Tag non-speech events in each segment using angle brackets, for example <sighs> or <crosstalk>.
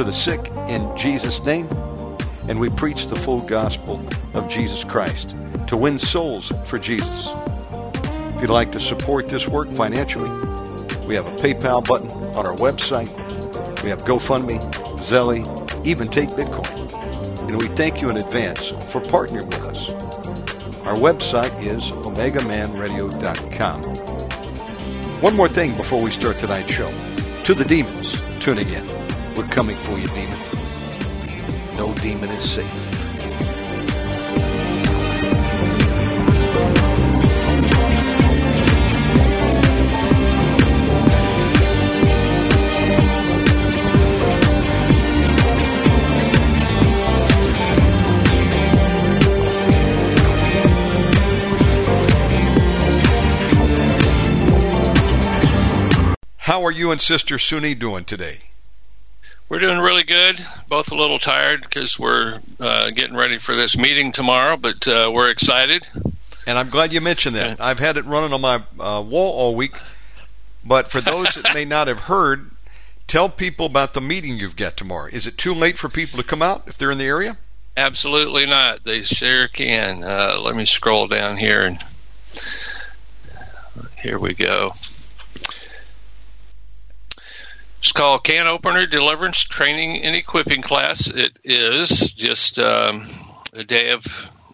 to the sick in Jesus' name. And we preach the full gospel of Jesus Christ to win souls for Jesus. If you'd like to support this work financially, we have a PayPal button on our website. We have GoFundMe, Zelle, even take Bitcoin. And we thank you in advance for partnering with us. Our website is omegamanradio.com. One more thing before we start tonight's show. To the demons tuning in, we're coming for you, demon. No demon is safe. How are you and Sister Suni doing today? We're doing really good. Both a little tired because we're uh, getting ready for this meeting tomorrow, but uh, we're excited. And I'm glad you mentioned that. I've had it running on my uh, wall all week. But for those that may not have heard, tell people about the meeting you've got tomorrow. Is it too late for people to come out if they're in the area? Absolutely not. They sure can. Uh, let me scroll down here and here we go. It's called Can Opener Deliverance Training and Equipping Class. It is just um, a day of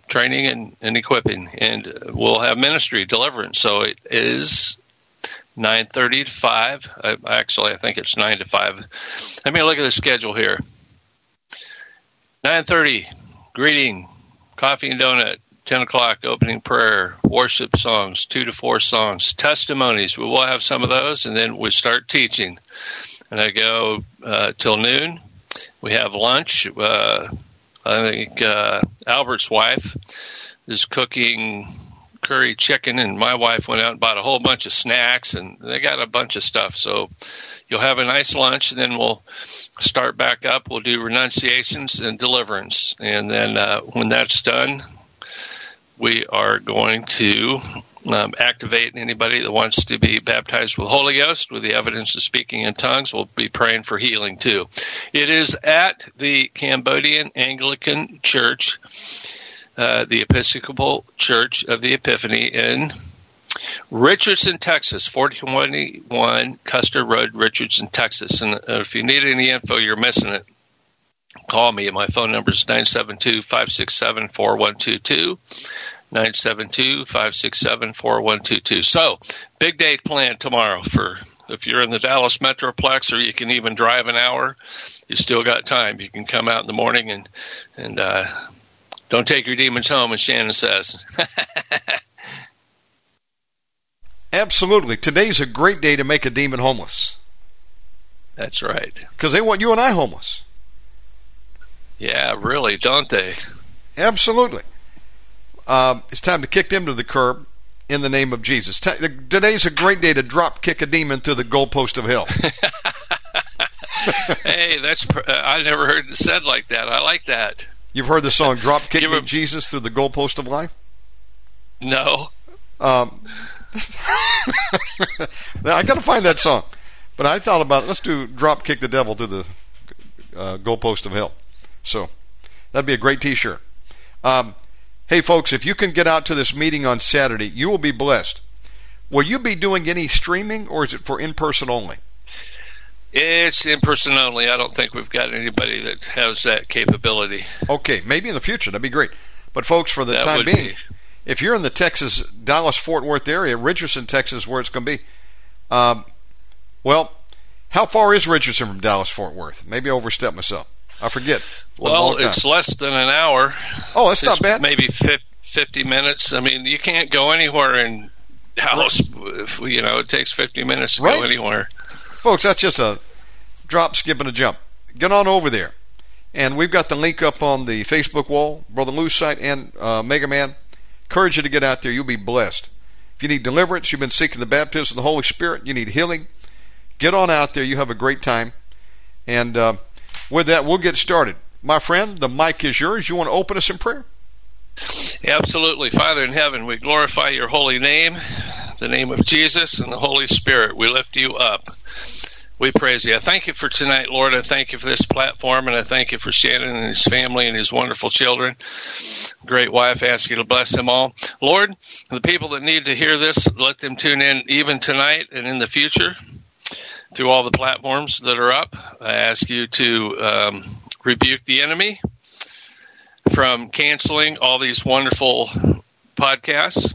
training and, and equipping, and we'll have ministry deliverance. So it is 9.30 to 5. I, actually, I think it's 9 to 5. Let me look at the schedule here. 9.30, greeting, coffee and donut. 10 o'clock, opening prayer, worship songs, 2 to 4 songs, testimonies. We will have some of those, and then we start teaching and I go uh, till noon. We have lunch. Uh, I think uh, Albert's wife is cooking curry chicken, and my wife went out and bought a whole bunch of snacks, and they got a bunch of stuff. So you'll have a nice lunch, and then we'll start back up. We'll do renunciations and deliverance, and then uh, when that's done, we are going to um, activate anybody that wants to be baptized with Holy Ghost with the evidence of speaking in tongues. We'll be praying for healing too. It is at the Cambodian Anglican Church, uh, the Episcopal Church of the Epiphany in Richardson, Texas, 4121 Custer Road, Richardson, Texas. And uh, if you need any info, you're missing it. Call me. My phone number is 972 567 4122. 972-567-4122. So, big day planned tomorrow for if you're in the Dallas Metroplex or you can even drive an hour, you still got time. You can come out in the morning and and uh, don't take your demons home, as Shannon says. <laughs> Absolutely. Today's a great day to make a demon homeless. That's right. Because they want you and I homeless. Yeah, really, don't they? Absolutely. Uh, it's time to kick them to the curb in the name of Jesus. Today's a great day to drop kick a demon through the goalpost of hell. <laughs> hey, that's I never heard it said like that. I like that. You've heard the song "Drop <laughs> Kick Me Jesus" through the goalpost of life? No. Um, <laughs> I got to find that song, but I thought about it. Let's do "Drop Kick the Devil" through the uh, goalpost of hell. So that'd be a great T-shirt. Um, Hey, folks, if you can get out to this meeting on Saturday, you will be blessed. Will you be doing any streaming, or is it for in person only? It's in person only. I don't think we've got anybody that has that capability. Okay, maybe in the future. That'd be great. But, folks, for the that time being, be. if you're in the Texas, Dallas, Fort Worth area, Richardson, Texas, where it's going to be, um, well, how far is Richardson from Dallas, Fort Worth? Maybe I overstepped myself. I forget. Well, it's less than an hour. Oh, that's it's not bad. Maybe 50 minutes. I mean, you can't go anywhere in Dallas. Right. You know, it takes 50 minutes to right. go anywhere. Folks, that's just a drop, skip, and a jump. Get on over there. And we've got the link up on the Facebook wall, Brother Lou's site, and uh, Mega Man. Encourage you to get out there. You'll be blessed. If you need deliverance, you've been seeking the baptism of the Holy Spirit, you need healing, get on out there. You have a great time. And uh, with that, we'll get started. My friend, the mic is yours. You want to open us in prayer? Absolutely. Father in heaven, we glorify your holy name, the name of Jesus and the Holy Spirit. We lift you up. We praise you. I thank you for tonight, Lord. I thank you for this platform, and I thank you for Shannon and his family and his wonderful children. Great wife. I ask you to bless them all. Lord, the people that need to hear this, let them tune in even tonight and in the future through all the platforms that are up. I ask you to um, rebuke the enemy from canceling all these wonderful podcasts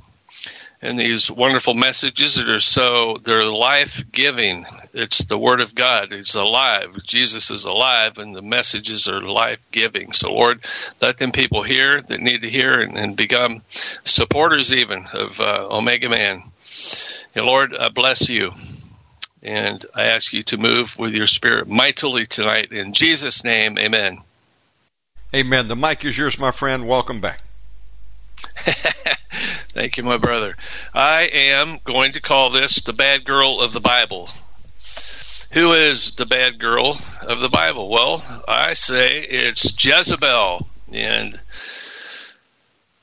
and these wonderful messages that are so they're life giving. It's the word of God. It's alive. Jesus is alive and the messages are life giving. So Lord, let them people hear that need to hear and, and become supporters even of uh, Omega Man. And Lord, I bless you. And I ask you to move with your spirit mightily tonight. In Jesus' name, amen. Amen. The mic is yours, my friend. Welcome back. <laughs> Thank you, my brother. I am going to call this the bad girl of the Bible. Who is the bad girl of the Bible? Well, I say it's Jezebel. And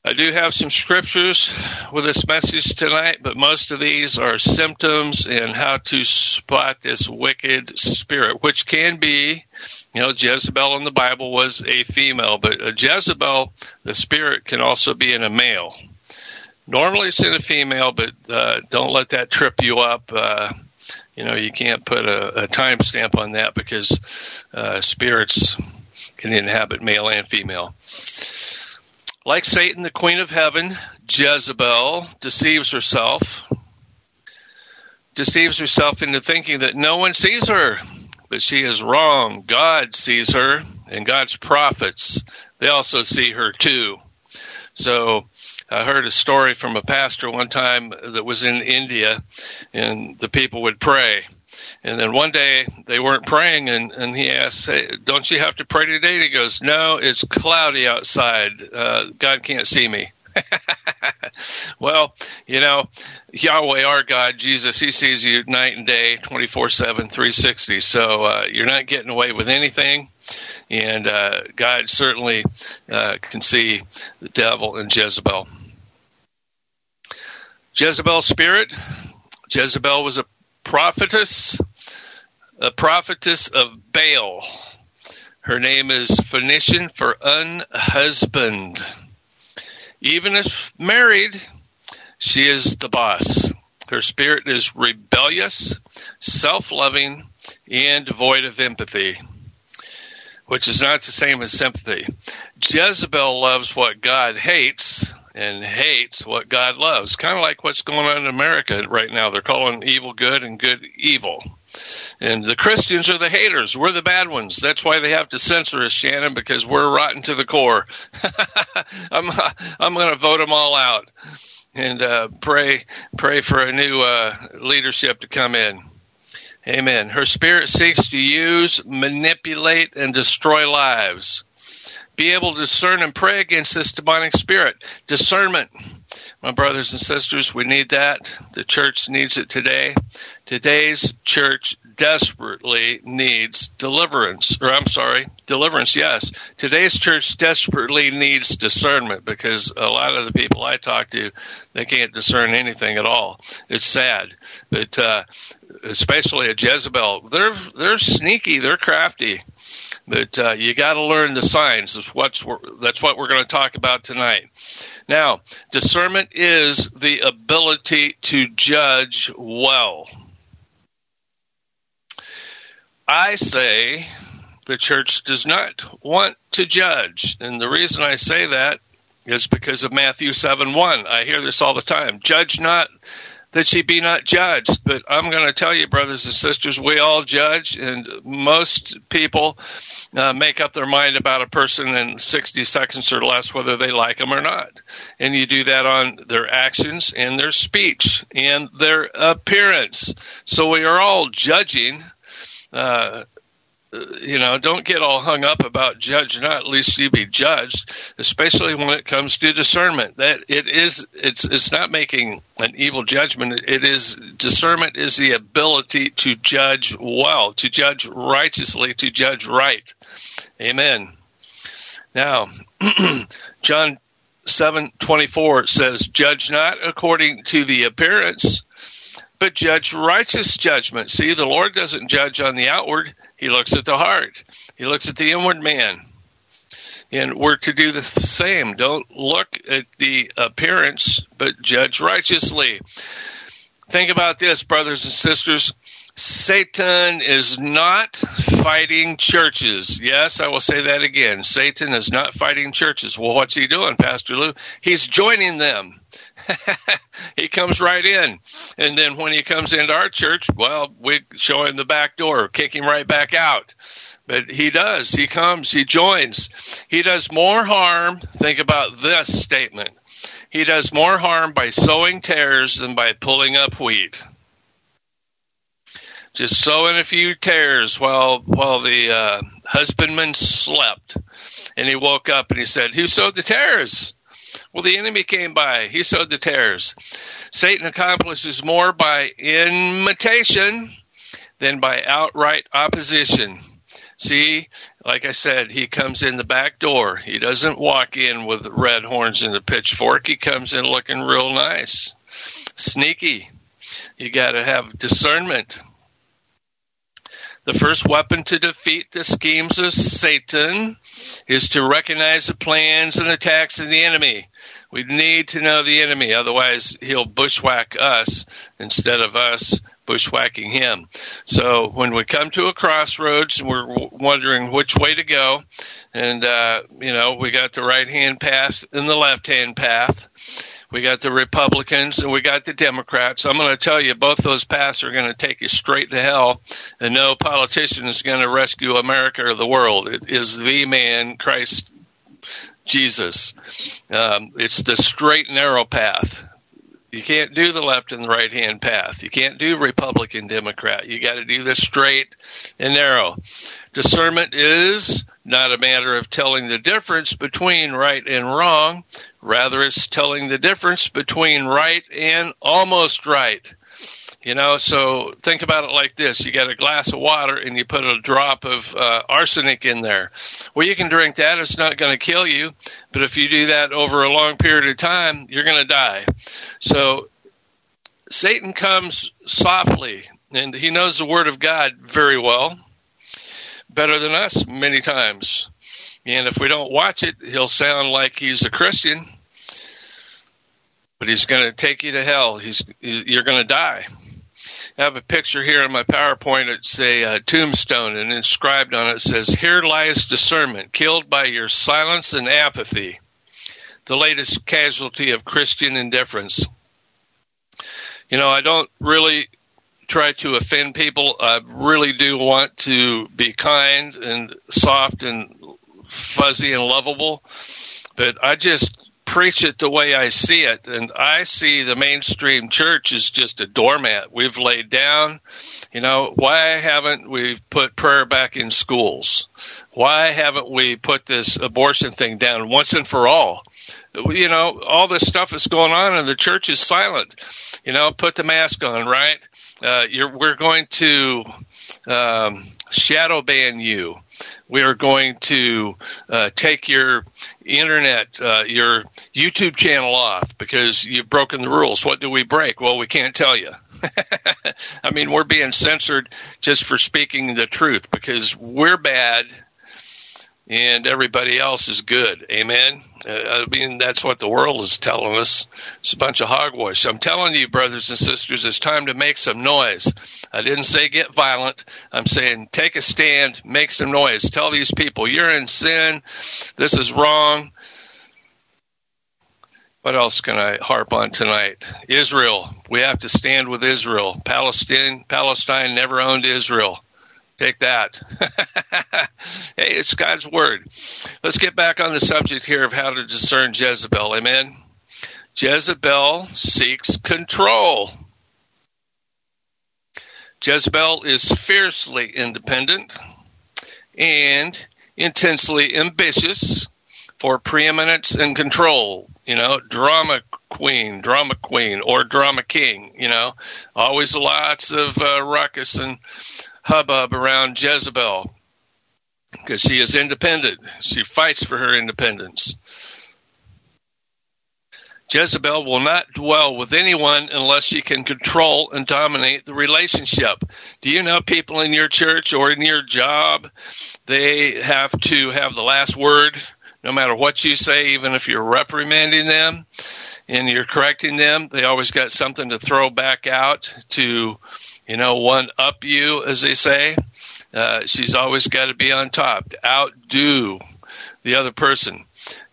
I do have some scriptures with this message tonight, but most of these are symptoms and how to spot this wicked spirit, which can be you know, Jezebel in the Bible was a female, but a Jezebel, the spirit can also be in a male. Normally it's in a female, but uh, don't let that trip you up. Uh, you know, you can't put a, a timestamp on that because uh, spirits can inhabit male and female. Like Satan, the queen of heaven, Jezebel deceives herself, deceives herself into thinking that no one sees her but she is wrong. God sees her, and God's prophets, they also see her too. So I heard a story from a pastor one time that was in India, and the people would pray. And then one day they weren't praying, and, and he asked, hey, Don't you have to pray today? And he goes, No, it's cloudy outside. Uh, God can't see me. <laughs> well, you know, Yahweh, our God, Jesus, He sees you night and day, 24 7, 360. So uh, you're not getting away with anything. And uh, God certainly uh, can see the devil and Jezebel. Jezebel's spirit. Jezebel was a prophetess, a prophetess of Baal. Her name is Phoenician for unhusband. Even if married, she is the boss. Her spirit is rebellious, self loving, and devoid of empathy, which is not the same as sympathy. Jezebel loves what God hates and hates what God loves. Kind of like what's going on in America right now. They're calling evil good and good evil. And the Christians are the haters. We're the bad ones. That's why they have to censor us, Shannon, because we're rotten to the core. <laughs> I'm I'm going to vote them all out and uh, pray pray for a new uh, leadership to come in. Amen. Her spirit seeks to use, manipulate, and destroy lives. Be able to discern and pray against this demonic spirit. Discernment my brothers and sisters, we need that. The church needs it today. Today's church desperately needs deliverance, or I'm sorry, deliverance, yes. Today's church desperately needs discernment because a lot of the people I talk to, they can't discern anything at all. It's sad. But, uh, especially at Jezebel, they're, they're sneaky, they're crafty. But uh, you got to learn the signs. That's, what's, that's what we're going to talk about tonight. Now, discernment is the ability to judge well. I say the church does not want to judge. And the reason I say that is because of Matthew 7 1. I hear this all the time. Judge not that ye be not judged. But I'm going to tell you, brothers and sisters, we all judge, and most people uh, make up their mind about a person in 60 seconds or less, whether they like them or not. And you do that on their actions and their speech and their appearance. So we are all judging. Uh, you know, don't get all hung up about judge not, least you be judged, especially when it comes to discernment. That it is, it's, it's not making an evil judgment. It is, discernment is the ability to judge well, to judge righteously, to judge right. Amen. Now, <clears throat> John 7:24 says, "Judge not according to the appearance, but judge righteous judgment." See, the Lord doesn't judge on the outward; He looks at the heart. He looks at the inward man. And we're to do the same. Don't look at the appearance, but judge righteously. Think about this, brothers and sisters. Satan is not fighting churches. Yes, I will say that again. Satan is not fighting churches. Well, what's he doing, Pastor Lou? He's joining them. <laughs> he comes right in. And then when he comes into our church, well, we show him the back door, kick him right back out. But he does. He comes, he joins. He does more harm. Think about this statement. He does more harm by sowing tares than by pulling up wheat just sowing a few tares while while the uh, husbandman slept. And he woke up and he said, "Who sowed the tares?" Well, the enemy came by. He sowed the tares. Satan accomplishes more by imitation than by outright opposition. See, like I said, he comes in the back door. He doesn't walk in with red horns and a pitchfork. He comes in looking real nice, sneaky. You got to have discernment. The first weapon to defeat the schemes of Satan is to recognize the plans and attacks of the enemy. We need to know the enemy, otherwise he'll bushwhack us instead of us bushwhacking him. So when we come to a crossroads we're wondering which way to go, and uh, you know we got the right hand path and the left hand path, we got the Republicans and we got the Democrats. I'm going to tell you, both those paths are going to take you straight to hell, and no politician is going to rescue America or the world. It is the man, Christ Jesus. Um, it's the straight narrow path. You can't do the left and the right hand path. You can't do Republican, Democrat. You got to do the straight and narrow. Discernment is not a matter of telling the difference between right and wrong. Rather, it's telling the difference between right and almost right. You know, so think about it like this. You got a glass of water and you put a drop of uh, arsenic in there. Well, you can drink that. It's not going to kill you. But if you do that over a long period of time, you're going to die. So Satan comes softly and he knows the word of God very well better than us many times. And if we don't watch it, he'll sound like he's a Christian, but he's going to take you to hell. He's you're going to die. I have a picture here in my PowerPoint. It's a uh, tombstone, and inscribed on it says, "Here lies discernment, killed by your silence and apathy, the latest casualty of Christian indifference." You know, I don't really try to offend people. I really do want to be kind and soft and fuzzy and lovable, but I just preach it the way I see it. And I see the mainstream church is just a doormat. We've laid down, you know, why haven't we put prayer back in schools? Why haven't we put this abortion thing down once and for all? You know, all this stuff is going on and the church is silent. You know, put the mask on, right? Uh, we're going to um, shadow ban you. We are going to uh, take your internet, uh, your YouTube channel off because you've broken the rules. What do we break? Well, we can't tell you. <laughs> I mean, we're being censored just for speaking the truth because we're bad and everybody else is good. Amen. Uh, I mean, that's what the world is telling us. It's a bunch of hogwash. I'm telling you, brothers and sisters, it's time to make some noise. I didn't say get violent. I'm saying take a stand, make some noise. Tell these people you're in sin. This is wrong. What else can I harp on tonight? Israel. We have to stand with Israel. Palestine, Palestine never owned Israel. Take that. <laughs> hey, it's God's word. Let's get back on the subject here of how to discern Jezebel. Amen. Jezebel seeks control. Jezebel is fiercely independent. and intensely ambitious for preeminence and control. You know, drama queen, drama queen, or drama king. You know, always lots of uh, ruckus and hubbub around Jezebel because she is independent. She fights for her independence. Jezebel will not dwell with anyone unless she can control and dominate the relationship. Do you know people in your church or in your job, they have to have the last word no matter what you say, even if you're reprimanding them and you're correcting them, they always got something to throw back out to, you know, one up you, as they say. Uh, she's always got to be on top to outdo the other person.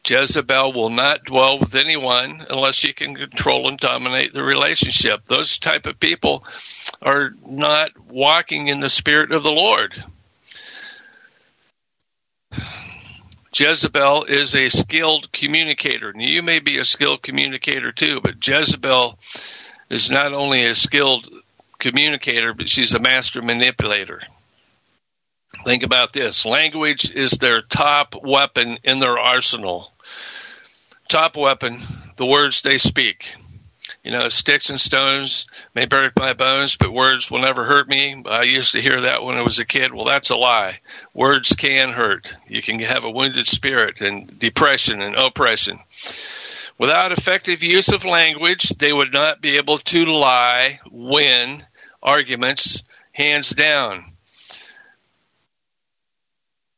Jezebel will not dwell with anyone unless she can control and dominate the relationship. Those type of people are not walking in the spirit of the Lord. Jezebel is a skilled communicator. Now, you may be a skilled communicator too, but Jezebel is not only a skilled communicator, but she's a master manipulator. Think about this language is their top weapon in their arsenal top weapon, the words they speak. You know, sticks and stones may break my bones, but words will never hurt me. I used to hear that when I was a kid. Well, that's a lie. Words can hurt. You can have a wounded spirit and depression and oppression. Without effective use of language, they would not be able to lie, win arguments, hands down.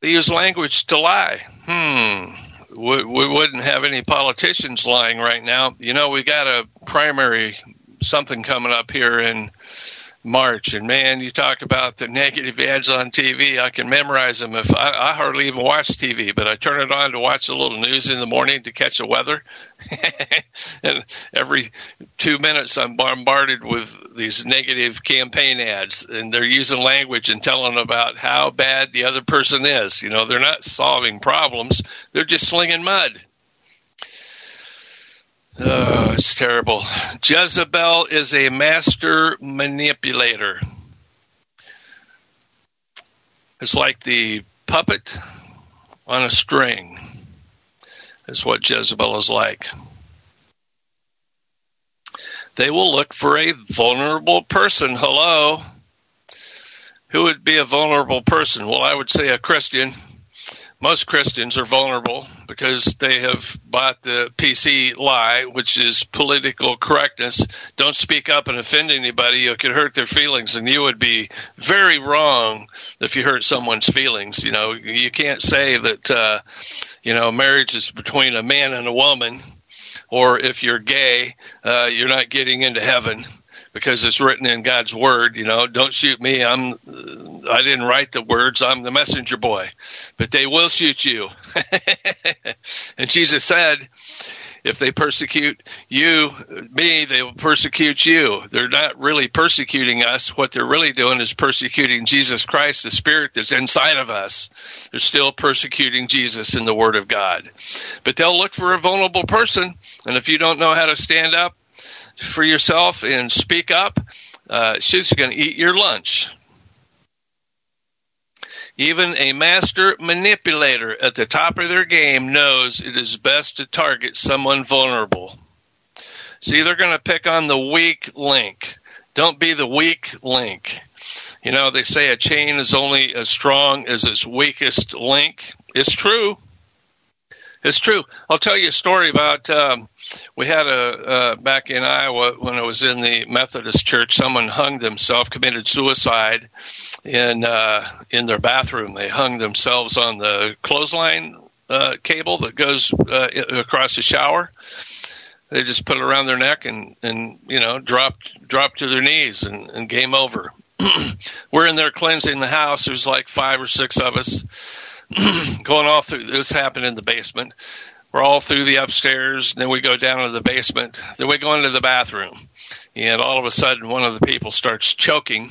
They use language to lie. Hmm we, we wouldn't have any politicians lying right now. You know, we got a primary something coming up here in March, and man, you talk about the negative ads on TV. I can memorize them. If I, I hardly even watch TV, but I turn it on to watch a little news in the morning to catch the weather, <laughs> and every two minutes I'm bombarded with these negative campaign ads, and they're using language and telling about how bad the other person is. You know, they're not solving problems; they're just slinging mud. It's terrible. Jezebel is a master manipulator. It's like the puppet on a string. That's what Jezebel is like. They will look for a vulnerable person. Hello. Who would be a vulnerable person? Well, I would say a Christian most Christians are vulnerable because they have bought the PC lie, which is political correctness. Don't speak up and offend anybody. You could hurt their feelings, and you would be very wrong if you hurt someone's feelings. You know, you can't say that, uh, you know, marriage is between a man and a woman, or if you're gay, uh, you're not getting into heaven because it's written in God's word. You know, don't shoot me. I'm, I didn't write the words. I'm the messenger boy, but they will shoot you. <laughs> and Jesus said, if they persecute you, me, they will persecute you. They're not really persecuting us. What they're really doing is persecuting Jesus Christ, the Spirit that's inside of us. They're still persecuting Jesus in the Word of God. But they'll look for a vulnerable person, and if you don't know how to stand up, for yourself and speak up, uh, she's going to eat your lunch. Even a master manipulator at the top of their game knows it is best to target someone vulnerable. See, they're going to pick on the weak link. Don't be the weak link. You know, they say a chain is only as strong as its weakest link. It's true. It's true. I'll tell you a story about. Um, we had a uh, back in Iowa when I was in the Methodist church. Someone hung themselves, committed suicide in uh, in their bathroom. They hung themselves on the clothesline uh, cable that goes uh, across the shower. They just put it around their neck and and you know dropped dropped to their knees and, and game over. <clears throat> We're in there cleansing the house. There's like five or six of us <clears throat> going all through this happened in the basement. We're all through the upstairs, then we go down to the basement, then we go into the bathroom. And all of a sudden one of the people starts choking.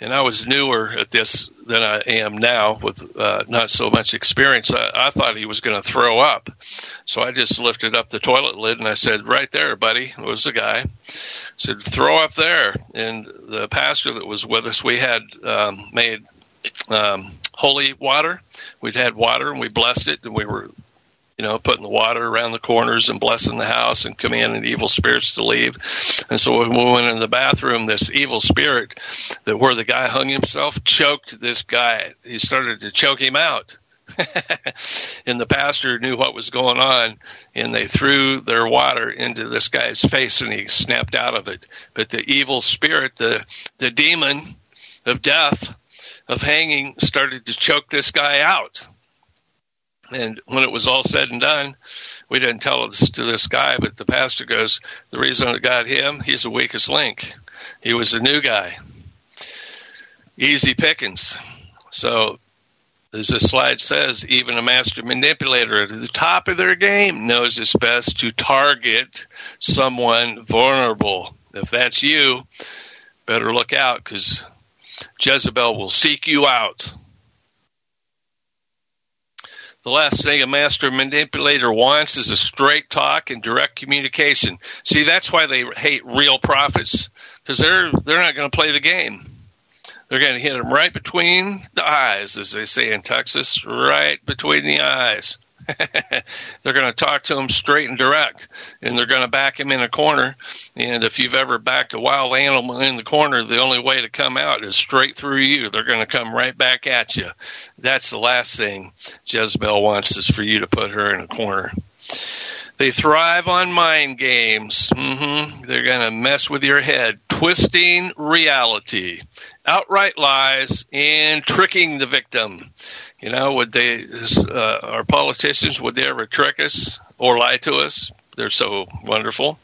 And I was newer at this than I am now with uh, not so much experience. I, I thought he was going to throw up. So I just lifted up the toilet lid and I said, right there, buddy, was the guy. I said, throw up there. And the pastor that was with us, we had um, made um, holy water. We'd had water and we blessed it, and we were, you know, putting the water around the corners and blessing the house and commanding evil spirits to leave. And so when we went in the bathroom, this evil spirit that where the guy hung himself choked this guy. He started to choke him out. <laughs> and the pastor knew what was going on, and they threw their water into this guy's face, and he snapped out of it. But the evil spirit, the the demon of death, of hanging, started to choke this guy out. And when it was all said and done, we didn't tell this to this guy, but the pastor goes, the reason it got him, he's the weakest link. He was a new guy. Easy pickings. So as the slide says, even a master manipulator at the top of their game knows it's best to target someone vulnerable. If that's you, better look out because Jezebel will seek you out. The last thing a master manipulator wants is a straight talk and direct communication. See, that's why they hate real prophets because they're they're not going to play the game. They're going to hit him right between the eyes, as they say in Texas, right between the eyes. <laughs> they're going to talk to him straight and direct, and they're going to back him in a corner. And if you've ever backed a wild animal in the corner, the only way to come out is straight through you. They're going to come right back at you. That's the last thing Jezebel wants is for you to put her in a corner. They thrive on mind games. Mm-hmm. They're going to mess with your head, twisting reality, outright lies, and tricking the victim. You know, would they, uh, our politicians, would they ever trick us or lie to us? They're so wonderful.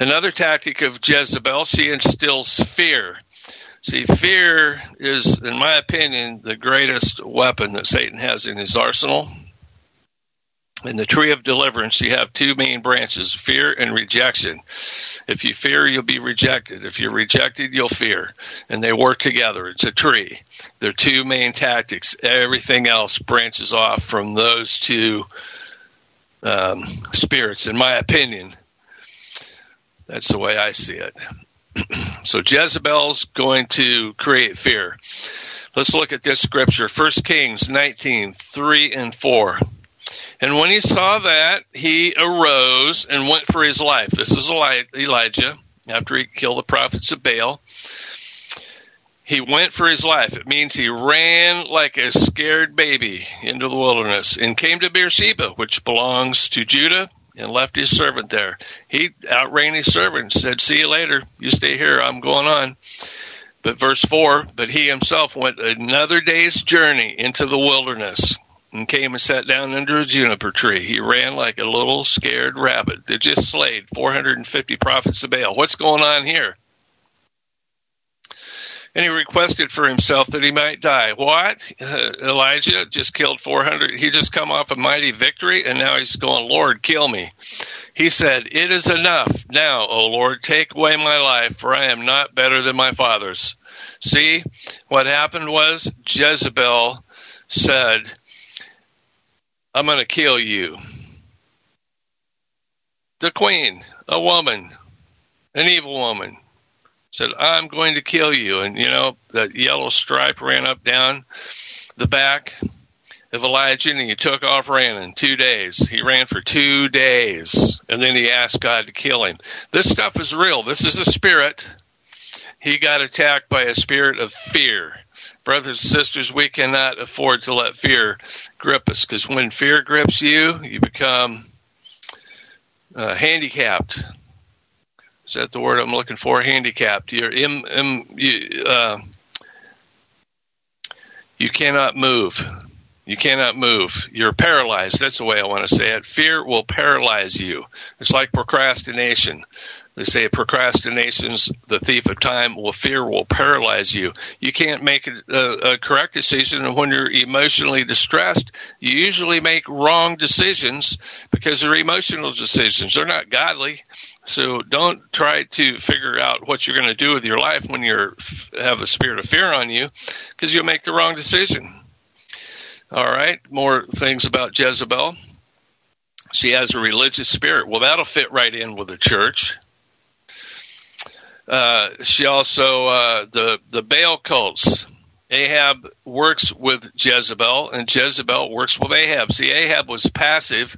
Another tactic of Jezebel, she instills fear. See, fear is, in my opinion, the greatest weapon that Satan has in his arsenal in the tree of deliverance, you have two main branches fear and rejection. If you fear, you'll be rejected. If you're rejected, you'll fear. And they work together. It's a tree. They're two main tactics. Everything else branches off from those two um, spirits, in my opinion. That's the way I see it. <clears throat> so Jezebel's going to create fear. Let's look at this scripture. 1 Kings 19, 3 and 4. And when he saw that, he arose and went for his life. This is Elijah after he killed the prophets of Baal. He went for his life. It means he ran like a scared baby into the wilderness and came to Beersheba, which belongs to Judah, and left his servant there. He outran his servant, said, See you later. You stay here. I'm going on. But verse 4 But he himself went another day's journey into the wilderness and came and sat down under a juniper tree. He ran like a little scared rabbit They just slayed 450 prophets of Baal. What's going on here? And he requested for himself that he might die. What? Uh, Elijah just killed 400. He just come off a mighty victory, and now he's going, Lord, kill me. He said, It is enough. Now, O Lord, take away my life, for I am not better than my fathers. See, what happened was Jezebel said, I'm going to kill you. The queen, a woman, an evil woman, said, I'm going to kill you. And, you know, that yellow stripe ran up down the back of Elijah and he took off running two days. He ran for two days and then he asked God to kill him. This stuff is real. This is a spirit. He got attacked by a spirit of fear brothers and sisters, we cannot afford to let fear grip us because when fear grips you, you become uh, handicapped. Is that the word I'm looking for? Handicapped. You're Im, Im, you, uh, you cannot move. You cannot move. You're paralyzed. That's the way I want to say it. Fear will paralyze you. It's like procrastination. They say procrastination's the thief of time. Well, fear will paralyze you. You can't make a, a, correct decision, when you're emotionally distressed, you usually make wrong decisions because they're emotional decisions. They're not godly. So don't try to figure out what you're going to do with your life when you have a spirit of fear on you, because you'll make the wrong decision. All right, more things about Jezebel. She has a religious spirit. Well, that'll fit right in with the church. Uh, she also uh, the the Baal cults Ahab works with Jezebel, and Jezebel works with Ahab. See, Ahab was passive,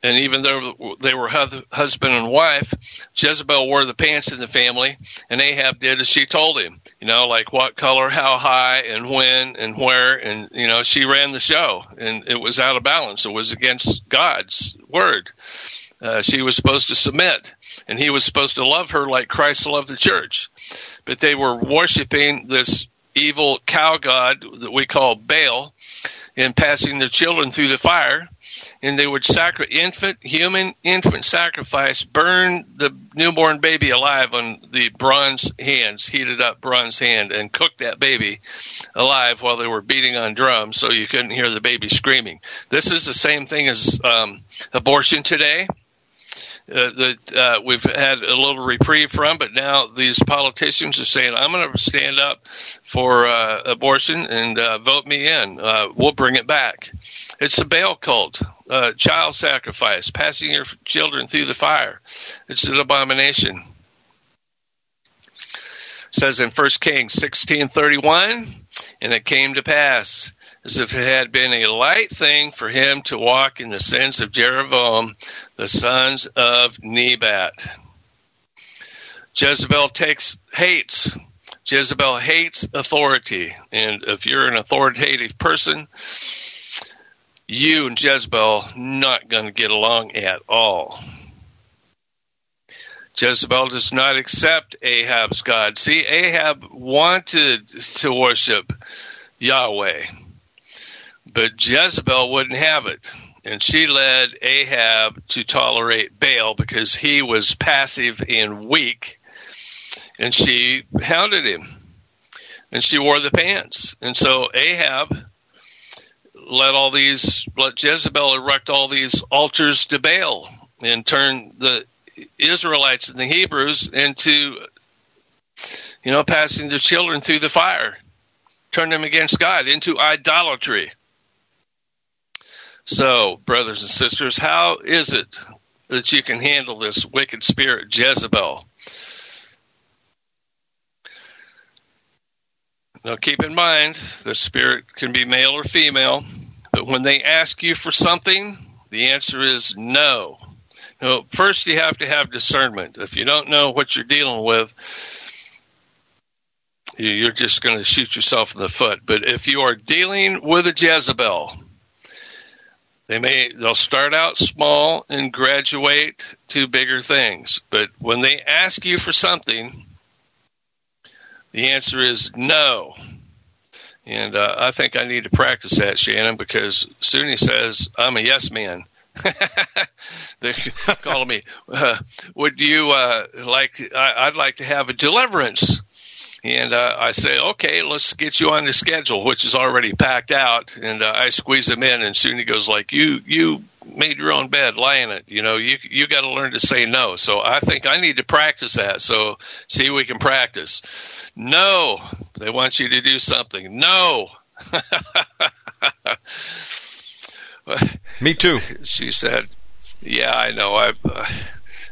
and even though they were husband and wife, Jezebel wore the pants in the family, and Ahab did as she told him. You know, like what color, how high, and when, and where, and you know, she ran the show, and it was out of balance. It was against God's word. Uh, she was supposed to submit, and he was supposed to love her like Christ loved the church. But they were worshiping this evil cow god that we call Baal and passing their children through the fire. And they would sacrifice infant, human infant sacrifice, burn the newborn baby alive on the bronze hands, heated up bronze hand, and cook that baby alive while they were beating on drums so you couldn't hear the baby screaming. This is the same thing as um, abortion today uh, that uh, we've had a little reprieve from, but now these politicians are saying, "I'm going to stand up for uh, abortion and uh, vote me in. Uh, we'll bring it back." It's a Baal cult, uh, child sacrifice, passing your children through the fire. It's an abomination. It says in 1 Kings 16:31, and it came to pass as if it had been a light thing for him to walk in the sins of Jeroboam, the sons of Nebat. Jezebel takes hates. Jezebel hates authority, and if you're an authoritative person, you and Jezebel not going to get along at all. Jezebel does not accept Ahab's God. See, Ahab wanted to worship Yahweh. But Jezebel wouldn't have it. And she led Ahab to tolerate Baal because he was passive and weak. And she hounded him. And she wore the pants. And so Ahab let all these, let Jezebel erect all these altars to Baal and turn the Israelites and the Hebrews into, you know, passing their children through the fire, turn them against God into idolatry. So, brothers and sisters, how is it that you can handle this wicked spirit, Jezebel? Now, keep in mind, the spirit can be male or female, but when they ask you for something, the answer is no. No, first you have to have discernment. If you don't know what you're dealing with, you're just going to shoot yourself in the foot. But if you are dealing with a Jezebel, they may they'll start out small and graduate to bigger things. But when they ask you for something, the answer is no. And uh, I think I need to practice that, Shannon, because he says I'm a yes man. <laughs> They're calling me. Uh, would you uh, like? I, I'd like to have a deliverance. And uh, I say, okay, let's get you on the schedule, which is already packed out. And uh, I squeeze him in, and soon he goes like, you you made your own bed, lie in it. You know, you you got to learn to say no. So I think I need to practice that. So see, we can practice. No, they want you to do something. No. <laughs> Me too. She said, "Yeah, I know. I." Uh,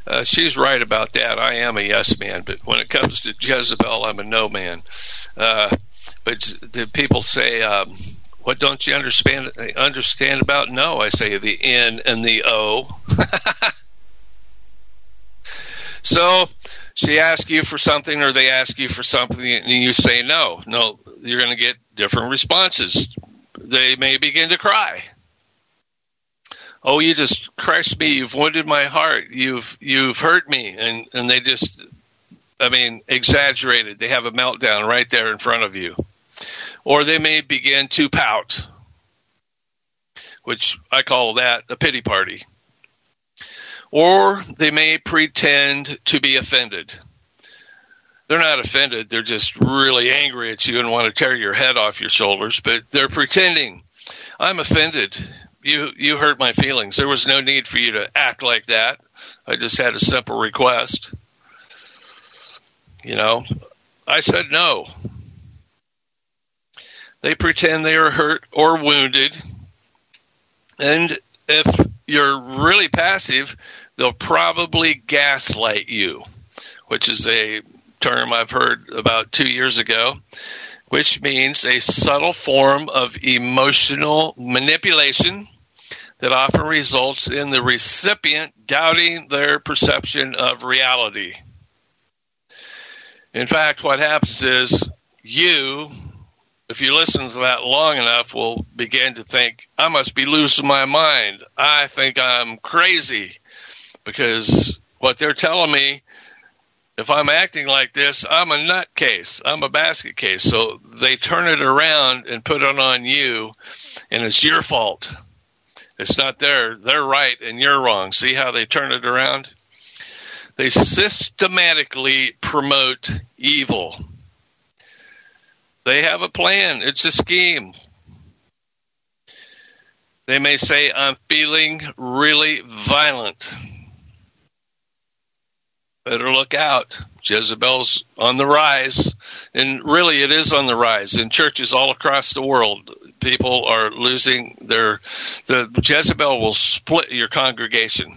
uh, she's right about that. I am a yes man, but when it comes to Jezebel, I'm a no man. Uh, but the people say, um, "What don't you understand understand about no?" I say the N and the O. <laughs> so she asks you for something, or they ask you for something, and you say no. No, you're going to get different responses. They may begin to cry oh, you just crushed me. You've wounded my heart. You've you've hurt me, and and they just, I mean, exaggerated. They have a meltdown right there in front of you, or they may begin to pout, which I call that a pity party, or they may pretend to be offended. They're not offended. They're just really angry at you and want to tear your head off your shoulders, but they're pretending. I'm offended you you hurt my feelings. There was no need for you to act like that. I just had a simple request. You know, I said no. They pretend they are hurt or wounded. And if you're really passive, they'll probably gaslight you, which is a term I've heard about two years ago. which means a subtle form of emotional manipulation that often results in the recipient doubting their perception of reality. In fact, what happens is you, if you listen to that long enough, will begin to think, I must be losing my mind. I think I'm crazy because what they're telling me if I'm acting like this, I'm a nutcase. I'm a basket case. So they turn it around and put it on you, and it's your fault. It's not their, they're right and you're wrong. See how they turn it around? They systematically promote evil. They have a plan. It's a scheme. They may say, I'm feeling really violent. Better look out. Jezebel's on the rise. And really, it is on the rise in churches all across the world people are losing their the Jezebel will split your congregation.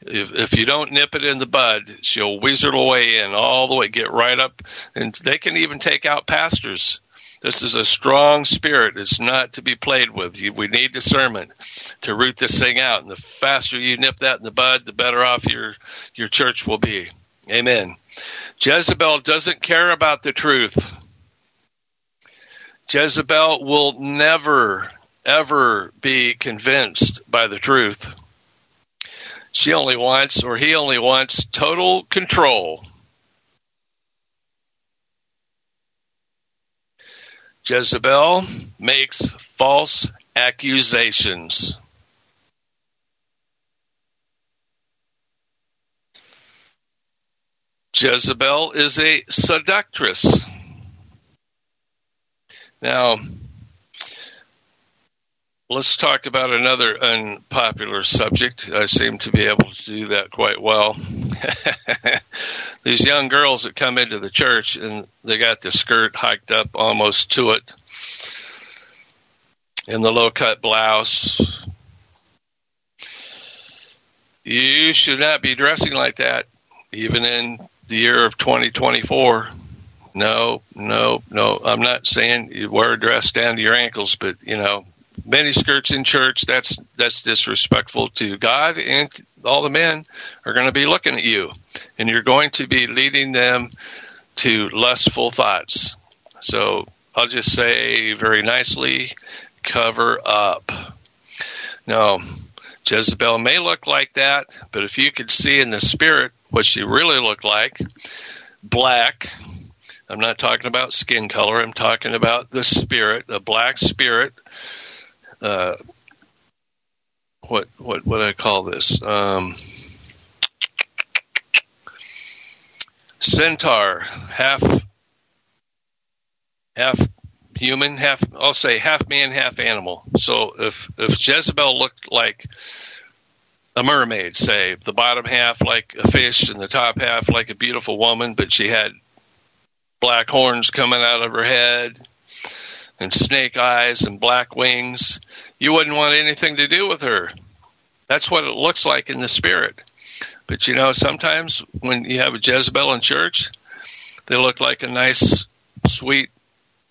If, if you don't nip it in the bud, she'll wizard away in all the way, get right up, and they can even take out pastors. This is a strong spirit. It's not to be played with. We need discernment to root this thing out. And the faster you nip that in the bud, the better off your, your church will be. Amen. Jezebel doesn't care about the truth. Jezebel will never, ever be convinced by the truth. She only wants, or he only wants, total control. Jezebel makes false accusations. Jezebel is a seductress. Now, let's talk about another unpopular subject. I seem to be able to do that quite well. <laughs> These young girls that come into the church and they got the skirt hiked up almost to it, and the low cut blouse. You should not be dressing like that, even in the year of 2024 no, no, no. I'm not saying you wear a dress down to your ankles, but you know, many skirts in church. That's that's disrespectful to God, and all the men are going to be looking at you, and you're going to be leading them to lustful thoughts. So I'll just say very nicely, cover up. Now, Jezebel may look like that, but if you could see in the spirit what she really looked like, black, I'm not talking about skin color. I'm talking about the spirit, the black spirit. Uh, what what what I call this? Um, centaur, half half human, half I'll say half man, half animal. So if if Jezebel looked like a mermaid, say the bottom half like a fish and the top half like a beautiful woman, but she had black horns coming out of her head and snake eyes and black wings. You wouldn't want anything to do with her. That's what it looks like in the spirit. But you know, sometimes when you have a Jezebel in church, they look like a nice, sweet,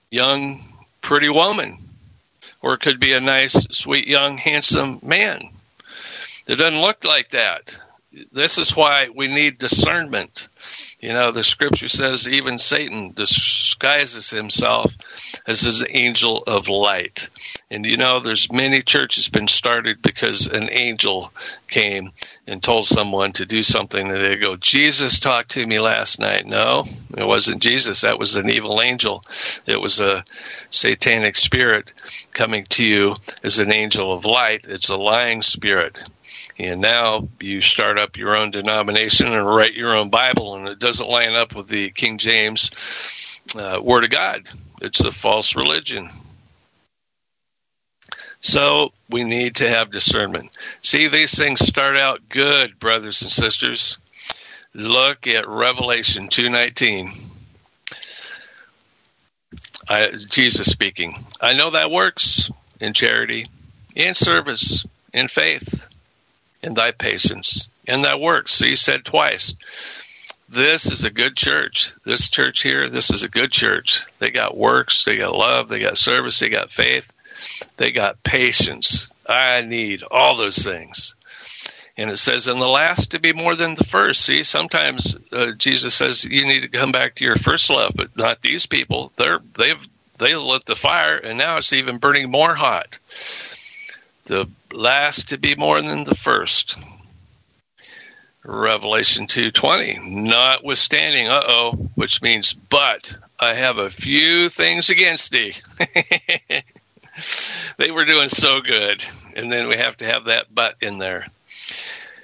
young, pretty woman. Or it could be a nice, sweet, young, handsome man. It doesn't look like that. This is why we need discernment. You know, the scripture says even Satan disguises himself as his angel of light. And you know, there's many churches been started because an angel came and told someone to do something and they go, Jesus talked to me last night. No, it wasn't Jesus. That was an evil angel. It was a satanic spirit coming to you as an angel of light. It's a lying spirit and now you start up your own denomination and write your own Bible, and it doesn't line up with the King James uh, Word of God. It's a false religion. So we need to have discernment. See, these things start out good, brothers and sisters. Look at Revelation 219. I, Jesus speaking. I know that works in charity, in service, in faith in thy patience, in thy works. See, he said twice. this is a good church. This church here, this is a good church. They got works, they got love, they got service, they got faith, they got patience. I need all those things. And it says, in the last to be more than the first. See, sometimes uh, Jesus says you need to come back to your first love, but not these people. They're they've they lit the fire, and now it's even burning more hot. The last to be more than the first. Revelation 2:20 notwithstanding uh-oh which means but I have a few things against thee. <laughs> They were doing so good. And then we have to have that but in there.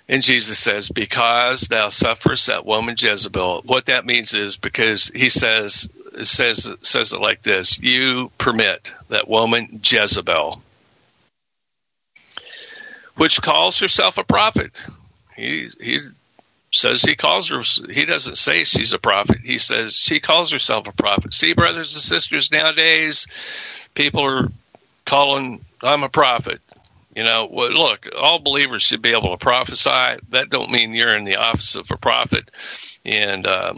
And Jesus says because thou sufferest that woman Jezebel. What that means is because he says says says it like this you permit that woman Jezebel which calls herself a prophet he he says he calls her. He doesn't say she's a prophet. He says she calls herself a prophet. See, brothers and sisters, nowadays people are calling I'm a prophet. You know, well, look, all believers should be able to prophesy. That don't mean you're in the office of a prophet. And um,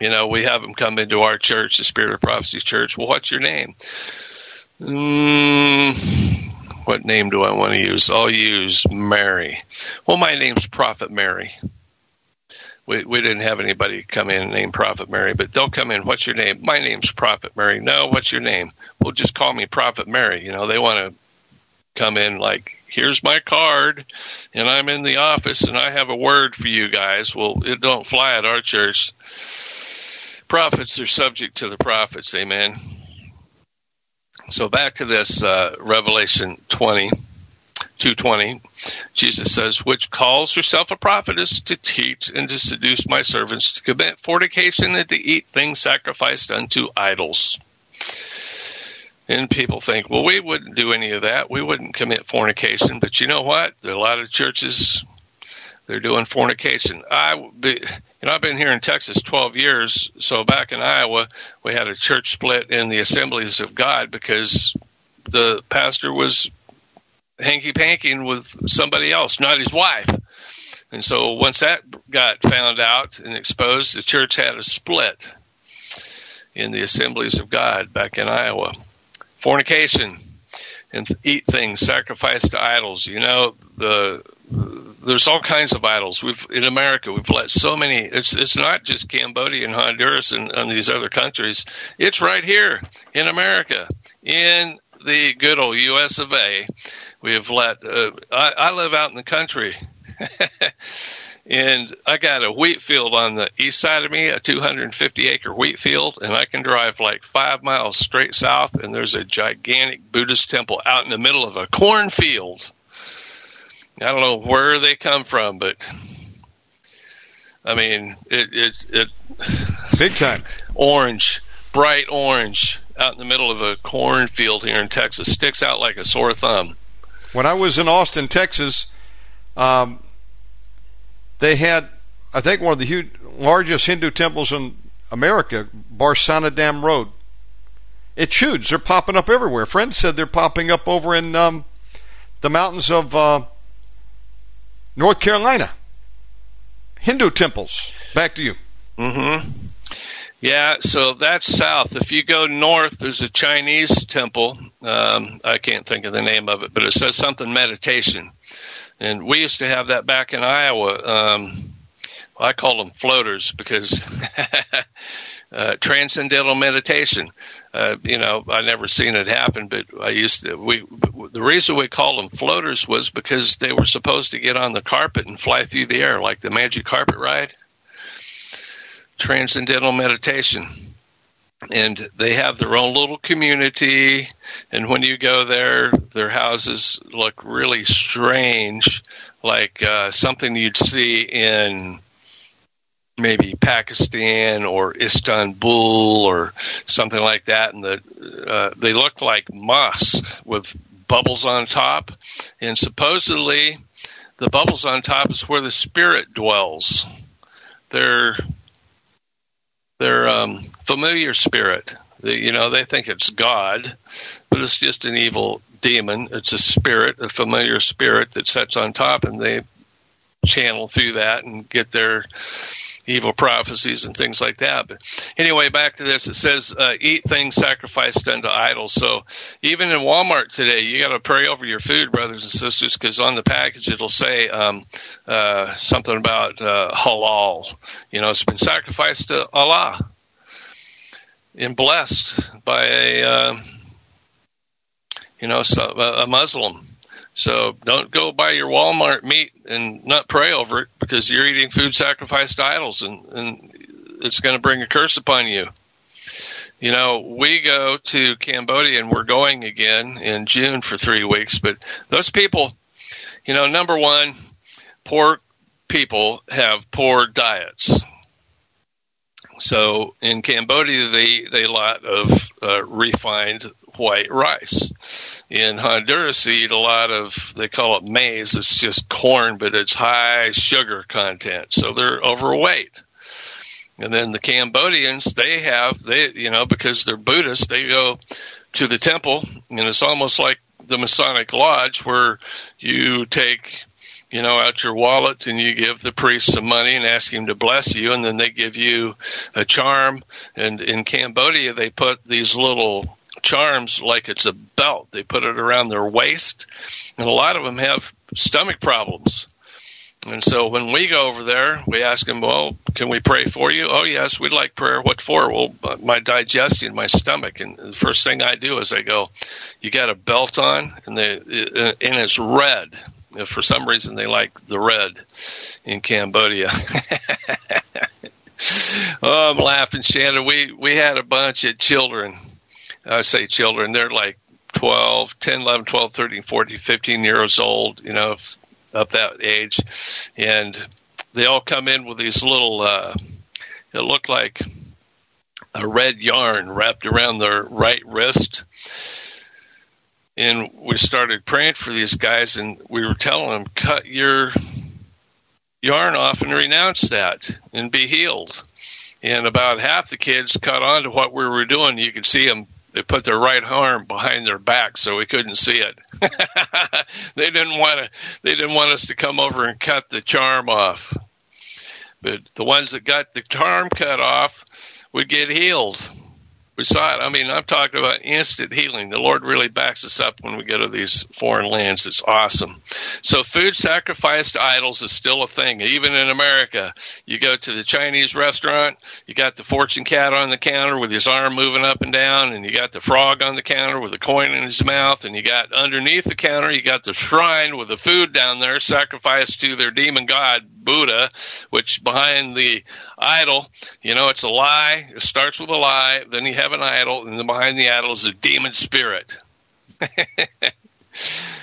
you know, we have them come into our church, the Spirit of Prophecy Church. Well, what's your name? Mm, what name do I want to use? I'll use Mary. Well, my name's Prophet Mary. We, we didn't have anybody come in and name Prophet Mary, but they'll come in. What's your name? My name's Prophet Mary. No, what's your name? Well, just call me Prophet Mary. You know, they want to come in like, here's my card, and I'm in the office, and I have a word for you guys. Well, it don't fly at our church. Prophets are subject to the prophets. Amen. So back to this uh, Revelation 20, 220, Jesus says, which calls herself a prophetess to teach and to seduce my servants to commit fornication and to eat things sacrificed unto idols. And people think, well, we wouldn't do any of that. We wouldn't commit fornication. But you know what? There are a lot of churches, they're doing fornication. I, you know, I've been here in Texas 12 years. So back in Iowa, we had a church split in the Assemblies of God because the pastor was hanky panking with somebody else, not his wife. And so once that got found out and exposed, the church had a split in the Assemblies of God back in Iowa. Fornication and eat things sacrificed to idols. You know, the there's all kinds of idols. We've in America we've let so many. It's it's not just Cambodia and Honduras and, and these other countries. It's right here in America, in the good old U.S. of A. We have let. Uh, I, I live out in the country. <laughs> and I got a wheat field on the east side of me, a 250 acre wheat field, and I can drive like five miles straight south, and there's a gigantic Buddhist temple out in the middle of a cornfield. I don't know where they come from, but I mean, it it, it big time orange, bright orange, out in the middle of a cornfield here in Texas, sticks out like a sore thumb. When I was in Austin, Texas, um, they had, I think, one of the huge, largest Hindu temples in America, Barsana Dham Road. It's huge. They're popping up everywhere. Friends said they're popping up over in um, the mountains of uh, North Carolina. Hindu temples. Back to you. Mm-hmm. Yeah, so that's south. If you go north, there's a Chinese temple. Um, I can't think of the name of it, but it says something meditation. And we used to have that back in Iowa. Um, I call them floaters because <laughs> uh, transcendental meditation. Uh, you know, I never seen it happen, but I used to. We the reason we called them floaters was because they were supposed to get on the carpet and fly through the air like the magic carpet ride. Transcendental meditation. And they have their own little community. And when you go there, their houses look really strange, like uh, something you'd see in maybe Pakistan or Istanbul or something like that, and the uh, they look like moss with bubbles on top, and supposedly the bubbles on top is where the spirit dwells. They're they're um, familiar spirit. You know, they think it's God, but it's just an evil demon. It's a spirit, a familiar spirit that sits on top, and they channel through that and get their evil prophecies and things like that. But anyway, back to this. It says, uh, eat things sacrificed unto idols. So even in Walmart today, you got to pray over your food, brothers and sisters, because on the package it'll say um, uh, something about uh, halal. You know, it's been sacrificed to Allah and blessed by a, uh, you know, so, a Muslim. So don't go buy your Walmart meat and not pray over it because you're eating food sacrificed to idols and, and it's going to bring a curse upon you. You know, we go to Cambodia and we're going again in June for three weeks, but those people, you know, number one, poor people have poor diets. So in Cambodia, they, eat a lot of uh, refined white rice in Honduras they eat a lot of they call it maize. It's just corn, but it's high sugar content, so they're overweight. And then the Cambodians, they have they you know because they're Buddhists, they go to the temple, and it's almost like the Masonic Lodge where you take you know, out your wallet and you give the priest some money and ask him to bless you, and then they give you a charm. And in Cambodia, they put these little charms like it's a belt. They put it around their waist, and a lot of them have stomach problems. And so when we go over there, we ask them, "Well, can we pray for you?" "Oh, yes, we'd like prayer." "What for?" "Well, my digestion, my stomach." And the first thing I do is I go, "You got a belt on?" And they uh, and it's red. For some reason, they like the red in Cambodia. <laughs> oh, I'm laughing, Shannon. We we had a bunch of children I say children, they're like 12, 10, 11, 12, 13, 14, 15 years old, you know, of that age. And they all come in with these little, uh, it looked like a red yarn wrapped around their right wrist. And we started praying for these guys, and we were telling them, cut your yarn off and renounce that and be healed. And about half the kids caught on to what we were doing. You could see them they put their right arm behind their back so we couldn't see it. <laughs> they didn't want to. They didn't want us to come over and cut the charm off. But the ones that got the charm cut off would get healed we saw it. I mean, I'm talking about instant healing. The Lord really backs us up when we go to these foreign lands. It's awesome. So food sacrificed to idols is still a thing. Even in America, you go to the Chinese restaurant, you got the fortune cat on the counter with his arm moving up and down, and you got the frog on the counter with a coin in his mouth, and you got underneath the counter, you got the shrine with the food down there sacrificed to their demon god Buddha, which behind the idol, you know, it's a lie. It starts with a lie. Then you have an idol, and behind the idol is a demon spirit. <laughs>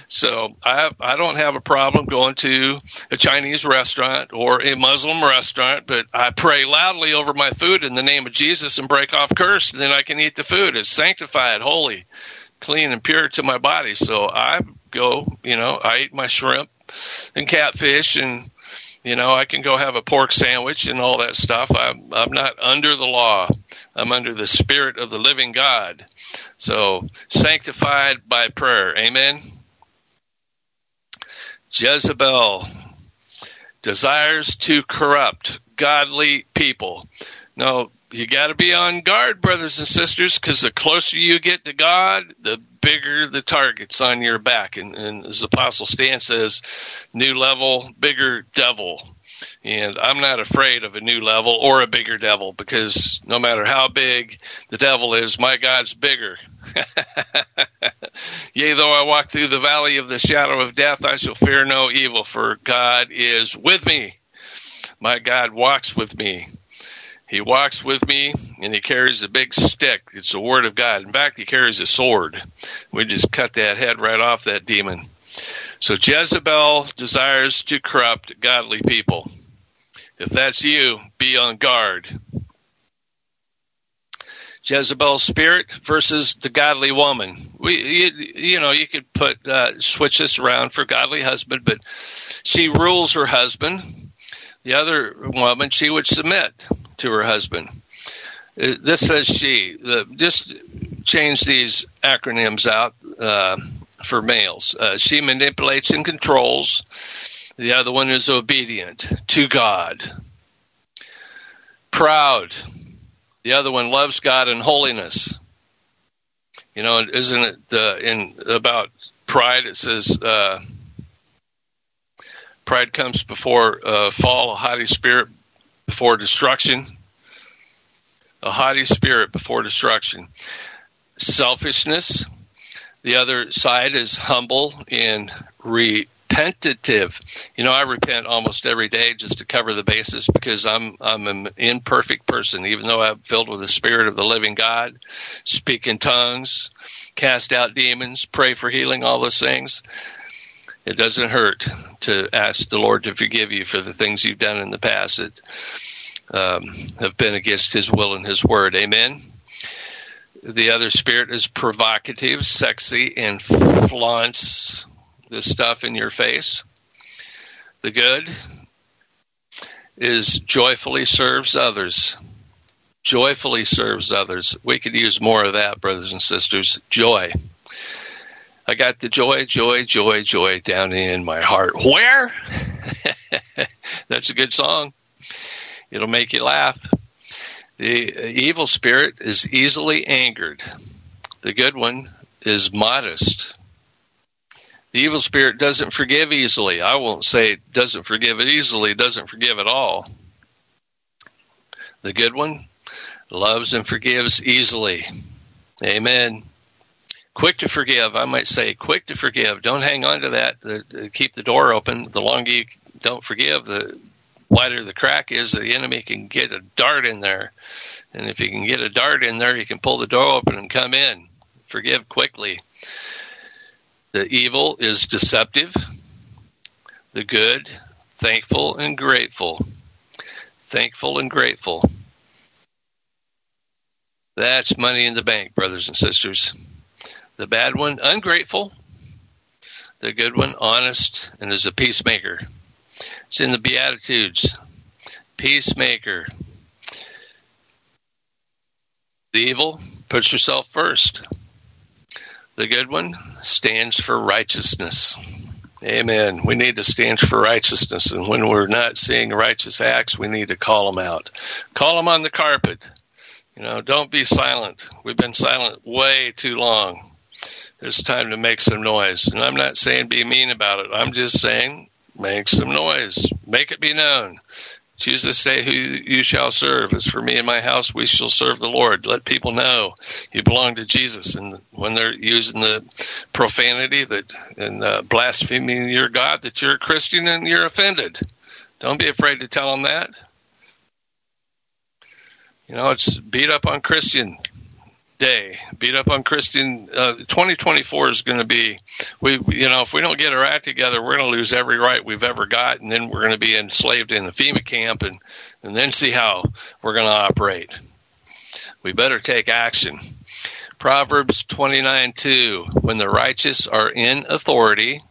so I I don't have a problem going to a Chinese restaurant or a Muslim restaurant, but I pray loudly over my food in the name of Jesus and break off curse, and then I can eat the food. It's sanctified, holy, clean, and pure to my body. So I go, you know, I eat my shrimp and catfish and you know, I can go have a pork sandwich and all that stuff. I'm, I'm not under the law. I'm under the spirit of the living God. So sanctified by prayer. Amen. Jezebel desires to corrupt godly people. No, you got to be on guard, brothers and sisters, because the closer you get to God, the bigger the targets on your back. And, and as Apostle Stan says, new level, bigger devil. And I'm not afraid of a new level or a bigger devil because no matter how big the devil is, my God's bigger. <laughs> Yea, though I walk through the valley of the shadow of death, I shall fear no evil, for God is with me. My God walks with me. He walks with me and he carries a big stick. It's the word of God. In fact, he carries a sword. We just cut that head right off that demon. So Jezebel desires to corrupt godly people. If that's you, be on guard. Jezebel's spirit versus the godly woman. We, you, you know, you could put uh, switch this around for godly husband, but she rules her husband. The other woman, she would submit to her husband. Uh, this says she. The, just change these acronyms out uh, for males. Uh, she manipulates and controls. The other one is obedient to God. proud. The other one loves God and holiness. You know, isn't it uh, in about pride? It says uh, pride comes before uh, fall, a haughty spirit before destruction. A haughty spirit before destruction. Selfishness. The other side is humble and re repentative. You know, I repent almost every day just to cover the bases because I'm I'm an imperfect person, even though I'm filled with the Spirit of the living God, speak in tongues, cast out demons, pray for healing, all those things. It doesn't hurt to ask the Lord to forgive you for the things you've done in the past that um, have been against His will and His word. Amen. The other spirit is provocative, sexy, and flaunts this stuff in your face. The good is joyfully serves others. Joyfully serves others. We could use more of that, brothers and sisters. Joy. I got the joy, joy, joy, joy down in my heart. Where? <laughs> That's a good song. It'll make you laugh. The evil spirit is easily angered. The good one is modest. The evil spirit doesn't forgive easily. I won't say it doesn't forgive it easily, doesn't forgive at all. The good one loves and forgives easily. Amen. Quick to forgive. I might say quick to forgive. Don't hang on to that. keep the door open. The longer you don't forgive, the wider the crack is. The enemy can get a dart in there. And if you can get a dart in there, you can pull the door open and come in. Forgive quickly. The evil is deceptive, the good, thankful and grateful. Thankful and grateful. That's money in the bank, brothers and sisters. The bad one, ungrateful. The good one, honest and is a peacemaker. It's in the Beatitudes. Peacemaker. The evil puts yourself first. The good one stands for righteousness. Amen. We need to stand for righteousness. And when we're not seeing righteous acts, we need to call them out. Call them on the carpet. You know, don't be silent. We've been silent way too long. It's time to make some noise. And I'm not saying be mean about it. I'm just saying make some noise. Make it be known. Choose this day who you shall serve. As for me and my house, we shall serve the Lord. Let people know you belong to Jesus. And when they're using the profanity that and uh, blaspheming your God, that you're a Christian and you're offended. Don't be afraid to tell them that. You know, it's beat up on Christian day. Beat up on Christian. Uh, 2024 is going to be, we, you know, if we don't get our act together, we're going to lose every right we've ever got, and then we're going to be enslaved in the FEMA camp, and and then see how we're going to operate. We better take action. Proverbs 29 2. When the righteous are in authority,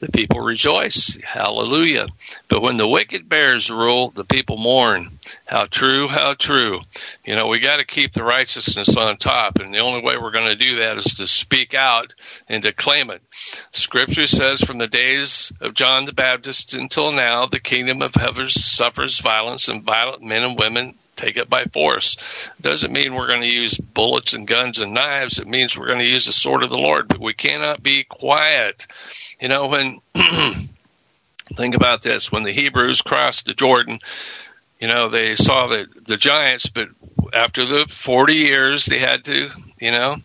the people rejoice. Hallelujah. But when the wicked bears rule, the people mourn. How true, how true. You know, we got to keep the righteousness on top, and the only way we're going to do that is to speak out and to claim it. Scripture says from the days of John the Baptist until now, the kingdom of heaven suffers violence, and violent men and women take it by force. Doesn't mean we're going to use bullets and guns and knives. It means we're going to use the sword of the Lord, but we cannot be quiet. You know, when, <clears throat> think about this, when the Hebrews crossed the Jordan, you know, they saw the, the giants, but after the 40 years, they had to, you know,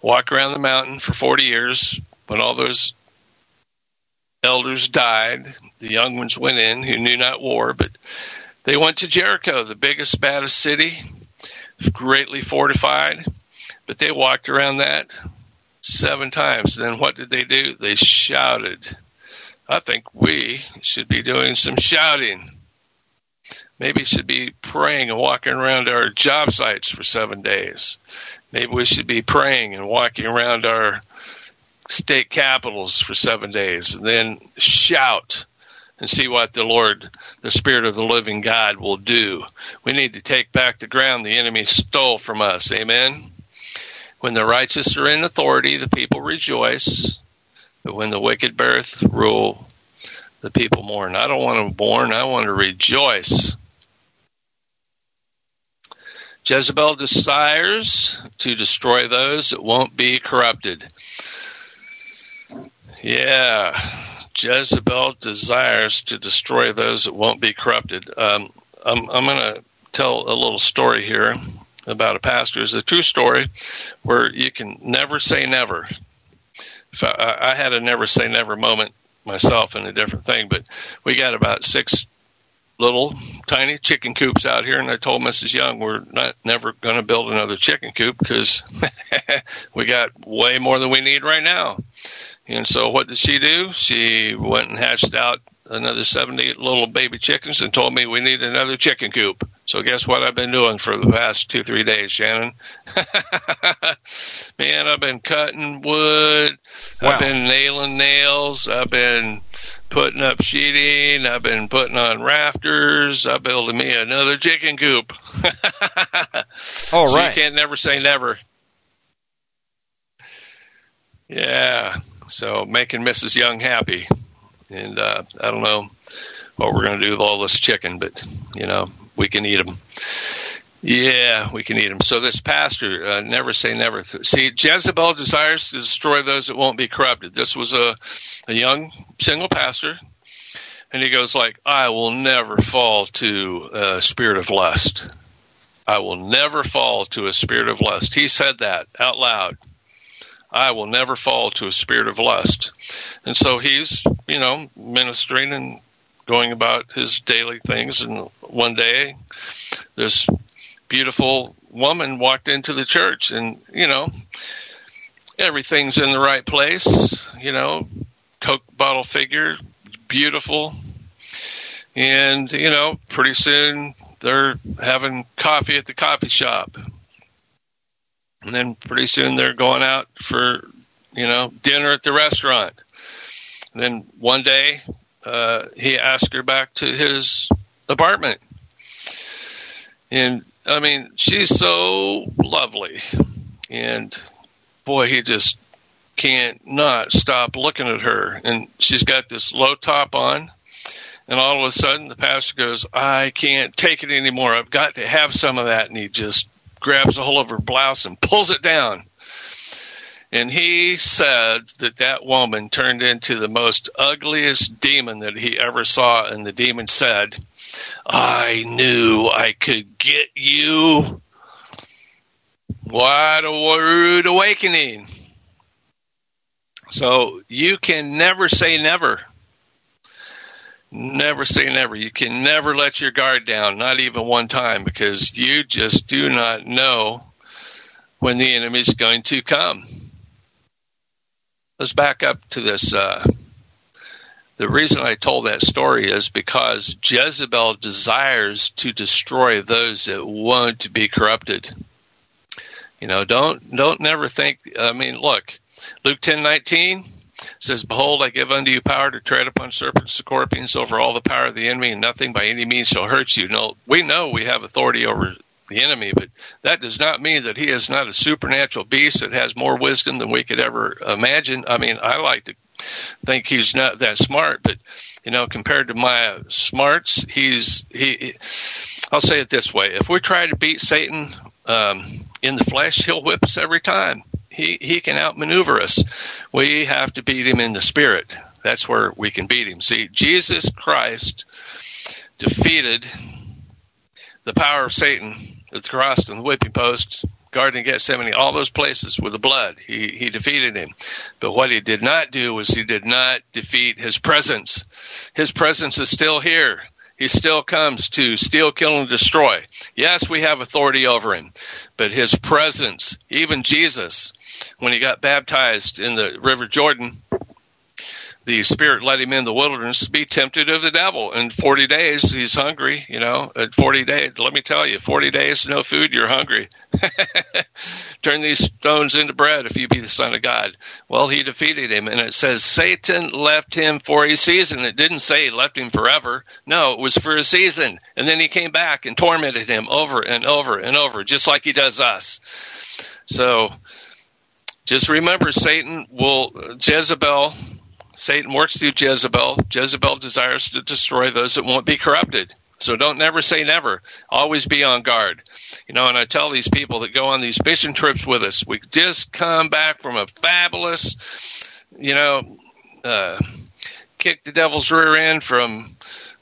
walk around the mountain for 40 years when all those elders died. The young ones went in who knew not war, but they went to Jericho, the biggest, baddest city, greatly fortified, but they walked around that seven times. Then what did they do? They shouted. I think we should be doing some shouting. Maybe should be praying and walking around our job sites for seven days. Maybe we should be praying and walking around our state capitals for seven days and then shout and see what the Lord, the Spirit of the living God will do. We need to take back the ground the enemy stole from us. Amen. When the righteous are in authority, the people rejoice. But when the wicked beareth rule, the people mourn. I don't want to mourn. I want to rejoice. Jezebel desires to destroy those that won't be corrupted. Yeah, Jezebel desires to destroy those that won't be corrupted. Um, I'm, I'm going to tell a little story here about a pastor. It's a true story where you can never say never. I, I had a never say never moment myself in a different thing, but we got about six little tiny chicken coops out here, and I told Mrs. Young we're not never going to build another chicken coop because <laughs> we got way more than we need right now. And so, what did she do? She went and hatched out another 70 little baby chickens and told me we need another chicken coop. So guess what I've been doing for the past two, three days, Shannon? <laughs> Man, I've been cutting wood. Wow. I've been nailing nails. I've been putting up sheeting. I've been putting on rafters. I'm building me another chicken coop. <laughs> All right. So you can't never say never. Yeah. So making Mrs. Young happy. And uh, I don't know what we're going to do with all this chicken, but, you know, we can eat them. Yeah, we can eat them. So this pastor, uh, never say never. See, Jezebel desires to destroy those that won't be corrupted. This was a, a young single pastor, and he goes like, "I will never fall to a spirit of lust. I will never fall to a spirit of lust." He said that out loud. I will never fall to a spirit of lust. And so he's, you know, ministering and going about his daily things. And one day, this beautiful woman walked into the church and, you know, everything's in the right place, you know, Coke bottle figure, beautiful. And, you know, pretty soon they're having coffee at the coffee shop. And then pretty soon they're going out for, you know, dinner at the restaurant. And then one day, uh, he asked her back to his apartment. And I mean, she's so lovely. And boy, he just can't not stop looking at her. And she's got this low top on. And all of a sudden, the pastor goes, I can't take it anymore. I've got to have some of that. And he just grabs a hold of her blouse and pulls it down. And he said that that woman turned into the most ugliest demon that he ever saw. And the demon said, I knew I could get you. What a rude awakening. So you can never say never. Never say never. You can never let your guard down, not even one time, because you just do not know when the enemy is going to come. Let's back up to this uh, the reason I told that story is because Jezebel desires to destroy those that won't be corrupted. You know, don't don't never think. I mean, look, Luke ten nineteen says, "Behold, I give unto you power to tread upon serpents, and scorpions, over all the power of the enemy, and nothing by any means shall hurt you." No, we know we have authority over the enemy, but that does not mean that he is not a supernatural beast that has more wisdom than we could ever imagine. I mean, I like to think he's not that smart, but you know, compared to my smarts, he's he. I'll say it this way: if we try to beat Satan um, in the flesh, he'll whip us every time. He he can outmaneuver us. We have to beat him in the spirit. That's where we can beat him. See, Jesus Christ defeated the power of Satan at the cross and the whipping post Garden of Gethsemane, all those places with the blood. He, he defeated him. But what he did not do was he did not defeat his presence. His presence is still here. He still comes to steal, kill, and destroy. Yes, we have authority over him, but his presence, even Jesus, when he got baptized in the River Jordan, the Spirit led him in the wilderness to be tempted of the devil. In 40 days, he's hungry, you know, at 40 days, let me tell you, 40 days, no food, you're hungry. <laughs> Turn these stones into bread if you be the Son of God. Well, he defeated him. And it says Satan left him for a season. It didn't say he left him forever. No, it was for a season. And then he came back and tormented him over and over and over, just like he does us. So, just remember Satan will, Jezebel Satan works through Jezebel. Jezebel desires to destroy those that won't be corrupted. So don't never say never. Always be on guard. You know, and I tell these people that go on these mission trips with us, we just come back from a fabulous, you know, uh, kick the devil's rear end from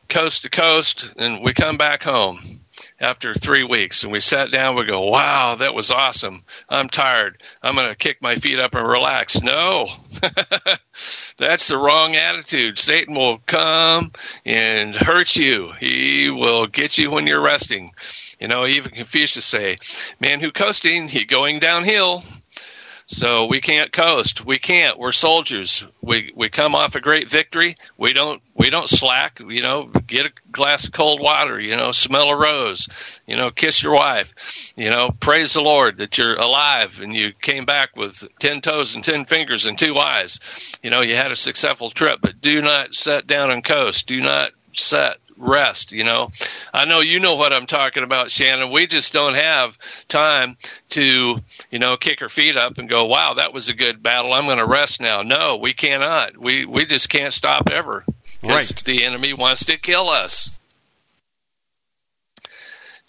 coast to coast, and we come back home after three weeks. And we sat down we go wow that was awesome. I'm tired. I'm going to kick my feet up and relax. No. <laughs> That's the wrong attitude. Satan will come and hurt you. He will get you when you're resting. You know even confucius say man who coasting he going downhill so we can't coast. We can't. We're soldiers. We we come off a great victory. We don't we don't slack. You know, get a glass of cold water. You know, smell a rose. You know, kiss your wife. You know, praise the Lord that you're alive and you came back with ten toes and ten fingers and two eyes. You know, you had a successful trip. But do not set down and coast. Do not set rest, you know. I know you know what I'm talking about, Shannon. We just don't have time to, you know, kick our feet up and go, "Wow, that was a good battle. I'm going to rest now." No, we cannot. We we just can't stop ever. Right. The enemy wants to kill us.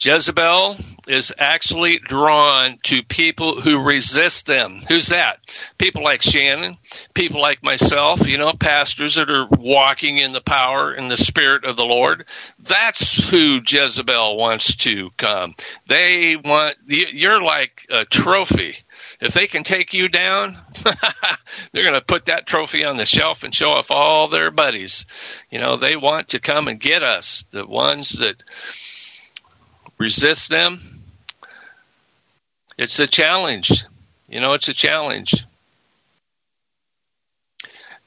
Jezebel is actually drawn to people who resist them. Who's that? People like Shannon, people like myself, you know, pastors that are walking in the power and the spirit of the Lord. That's who Jezebel wants to come. They want, you're like a trophy. If they can take you down, <laughs> they're going to put that trophy on the shelf and show off all their buddies. You know, they want to come and get us, the ones that, resist them, it's a challenge. You know, it's a challenge.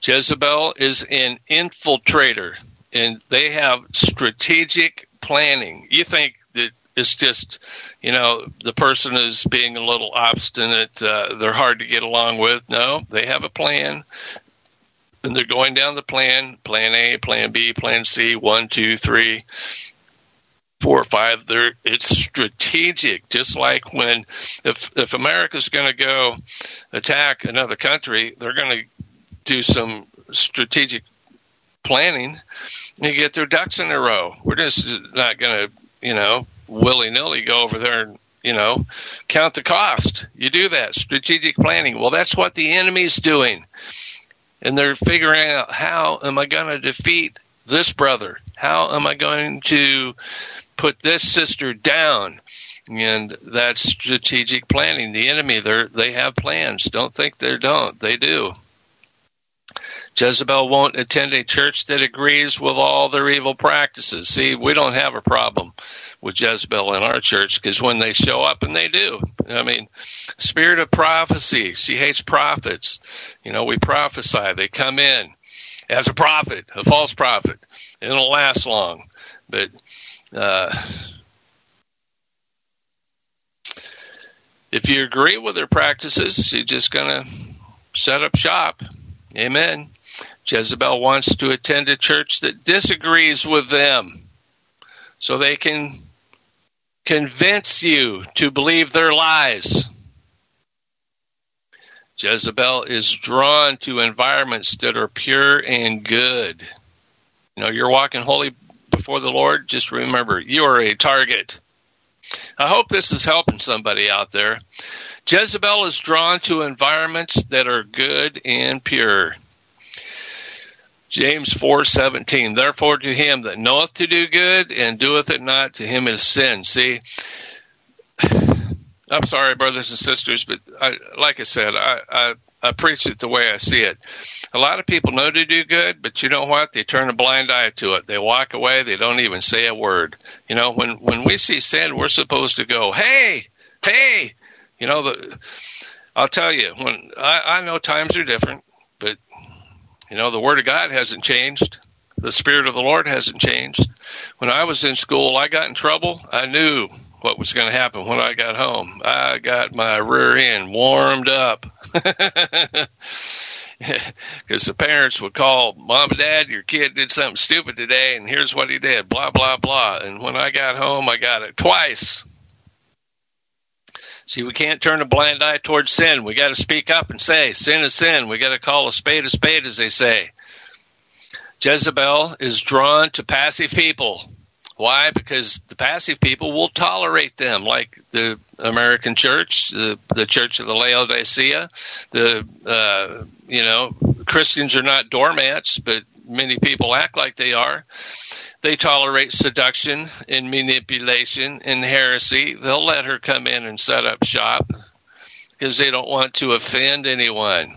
Jezebel is an infiltrator, and they have strategic planning. You think that it's just, you know, the person is being a little obstinate, uh, they're hard to get along with. No, they have a plan. And they're going down the plan, plan A, plan B, plan C, one, two, three four or five. There, it's strategic. Just like when if if America's going to go attack another country, they're going to do some strategic planning and get their ducks in a row. We're just not going to, you know, willy nilly go over there and you know count the cost. You do that strategic planning. Well, that's what the enemy's doing, and they're figuring out how am I going to defeat this brother? How am I going to put this sister down. And that's strategic planning. The enemy, they have plans. Don't think they don't. They do. Jezebel won't attend a church that agrees with all their evil practices. See, we don't have a problem with Jezebel in our church because when they show up, and they do. I mean, spirit of prophecy. She hates prophets. You know, we prophesy. They come in as a prophet, a false prophet. It don't last long. But uh, if you agree with their practices, you're just going to set up shop. Amen. Jezebel wants to attend a church that disagrees with them so they can convince you to believe their lies. Jezebel is drawn to environments that are pure and good. You know, you're walking holy before the Lord, just remember you are a target. I hope this is helping somebody out there. Jezebel is drawn to environments that are good and pure. James 4:17 Therefore to him that knoweth to do good and doeth it not to him is sin. See <sighs> I'm sorry brothers and sisters but I, like I said I, I I preach it the way I see it. A lot of people know to do good, but you know what? They turn a blind eye to it. They walk away. They don't even say a word. You know, when when we see sin, we're supposed to go, "Hey, hey!" You know, the I'll tell you when I, I know times are different, but you know the Word of God hasn't changed. The Spirit of the Lord hasn't changed. When I was in school, I got in trouble. I knew what was going to happen when I got home. I got my rear end warmed up. <laughs> Because the parents would call, Mom and Dad, your kid did something stupid today, and here's what he did, blah, blah, blah. And when I got home, I got it twice. See, we can't turn a blind eye towards sin. We got to speak up and say, sin is sin. We got to call a spade a spade, as they say. Jezebel is drawn to passive people Why? Because the passive people will tolerate them, like the American church, the, the church of the Laodicea. The uh, you know Christians are not doormats, but many people act like they are. They tolerate seduction and manipulation and heresy. They'll let her come in and set up shop because they don't want to offend anyone.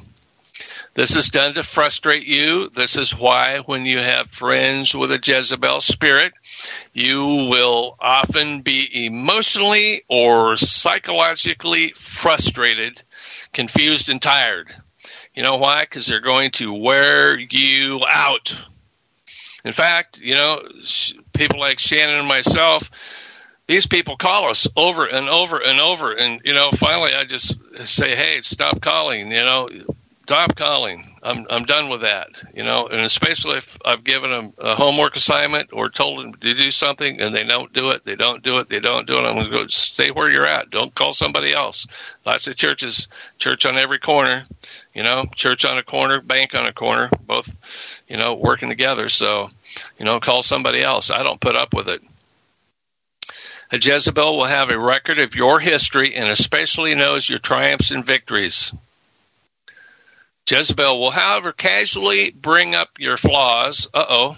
This is done to frustrate you. This is why, when you have friends with a Jezebel spirit, you will often be emotionally or psychologically frustrated, confused, and tired. You know why? Because they're going to wear you out. In fact, you know, people like Shannon and myself, these people call us over and over and over. And, you know, finally I just say, hey, stop calling. You know, stop calling. I'm I'm done with that. You know, and especially if I've given them a homework assignment or told them to do something and they don't do it, they don't do it, they don't do it. I'm going to go stay where you're at. Don't call somebody else. Lots of churches, church on every corner. You know, church on a corner, bank on a corner, both, you know, working together. So, you know, call somebody else. I don't put up with it. A Jezebel will have a record of your history and especially knows your triumphs and victories. Jezebel will, however, casually bring up your flaws, uh oh,